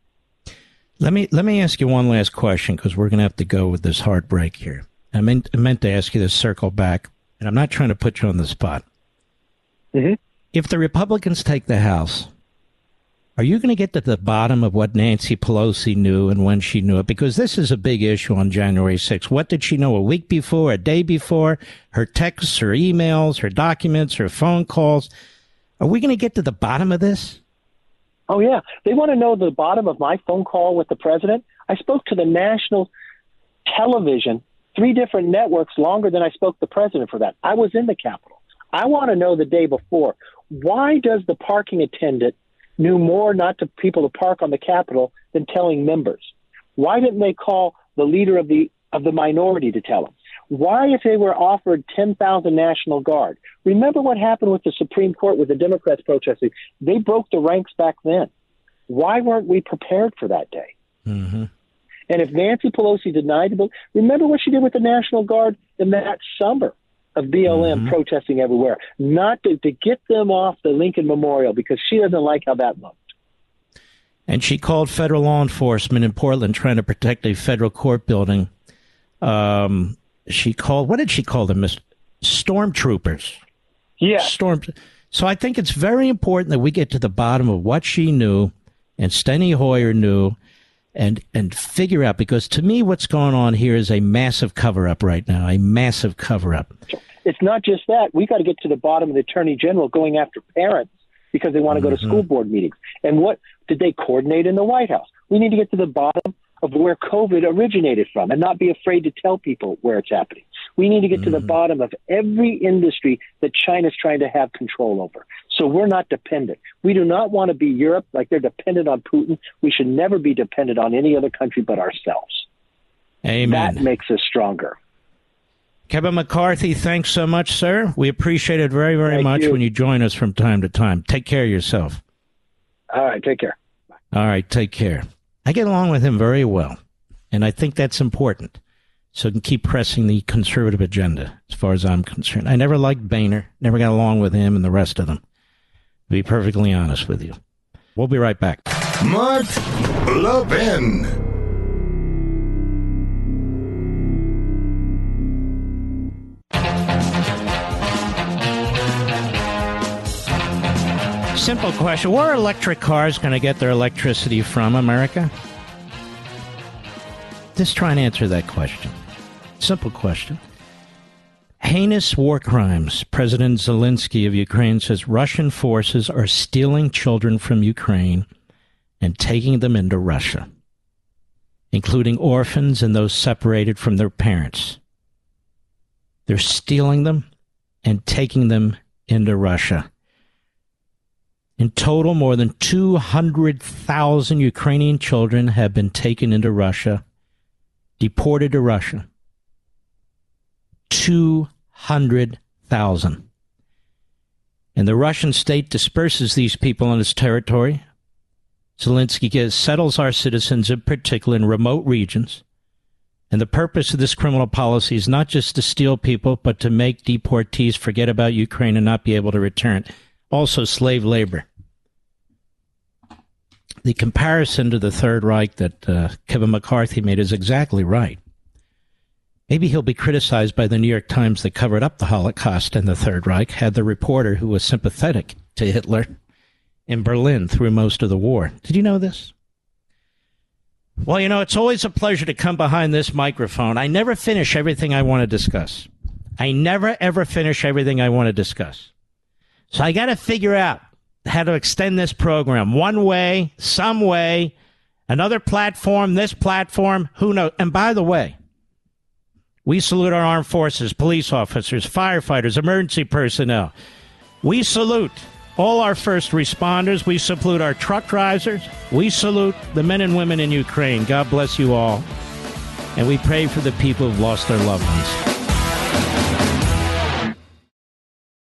Let me let me ask you one last question because we're going to have to go with this heartbreak here. I meant I meant to ask you to circle back and I'm not trying to put you on the spot. Mm-hmm. If the Republicans take the House, are you going to get to the bottom of what Nancy Pelosi knew and when she knew it? Because this is a big issue on January 6th. What did she know a week before, a day before? Her texts, her emails, her documents, her phone calls. Are we going to get to the bottom of this? Oh, yeah. They want to know the bottom of my phone call with the president. I spoke to the national television three different networks longer than I spoke to the president for that. I was in the Capitol. I want to know the day before why does the parking attendant knew more not to people to park on the Capitol than telling members? Why didn't they call the leader of the of the minority to tell them? Why, if they were offered 10,000 National Guard? Remember what happened with the Supreme Court with the Democrats protesting? They broke the ranks back then. Why weren't we prepared for that day? Mm-hmm. And if Nancy Pelosi denied the remember what she did with the National Guard in that summer of BLM mm-hmm. protesting everywhere, not to, to get them off the Lincoln Memorial because she doesn't like how that looked. And she called federal law enforcement in Portland trying to protect a federal court building. Um, she called, what did she call them? Stormtroopers. Yeah. Storm. So I think it's very important that we get to the bottom of what she knew and Steny Hoyer knew and and figure out because to me what's going on here is a massive cover up right now, a massive cover up. It's not just that. We got to get to the bottom of the attorney general going after parents because they want to mm-hmm. go to school board meetings. And what did they coordinate in the White House? We need to get to the bottom of where COVID originated from and not be afraid to tell people where it's happening. We need to get mm-hmm. to the mm-hmm. bottom of every industry that China's trying to have control over. So we're not dependent. We do not want to be Europe like they're dependent on Putin. We should never be dependent on any other country but ourselves. Amen. That makes us stronger. Kevin McCarthy, thanks so much, sir. We appreciate it very, very Thank much you. when you join us from time to time. Take care of yourself. All right, take care. Bye. All right, take care. I get along with him very well, and I think that's important. So I can keep pressing the conservative agenda as far as I'm concerned. I never liked Boehner, never got along with him and the rest of them. To be perfectly honest with you. We'll be right back. Mark Levin. Simple question. Where are electric cars going to get their electricity from, America? Just try and answer that question. Simple question. Heinous war crimes. President Zelensky of Ukraine says Russian forces are stealing children from Ukraine and taking them into Russia, including orphans and those separated from their parents. They're stealing them and taking them into Russia. In total, more than 200,000 Ukrainian children have been taken into Russia, deported to Russia. 200,000. And the Russian state disperses these people on its territory. Zelensky settles our citizens, in particular in remote regions. And the purpose of this criminal policy is not just to steal people, but to make deportees forget about Ukraine and not be able to return. Also, slave labor the comparison to the Third Reich that uh, Kevin McCarthy made is exactly right. Maybe he'll be criticized by the New York Times that covered up the Holocaust and the Third Reich, had the reporter who was sympathetic to Hitler in Berlin through most of the war. Did you know this? Well, you know, it's always a pleasure to come behind this microphone. I never finish everything I want to discuss. I never, ever finish everything I want to discuss. So I got to figure out how to extend this program one way, some way, another platform, this platform, who knows? And by the way, we salute our armed forces, police officers, firefighters, emergency personnel. We salute all our first responders. We salute our truck drivers. We salute the men and women in Ukraine. God bless you all. And we pray for the people who've lost their loved ones.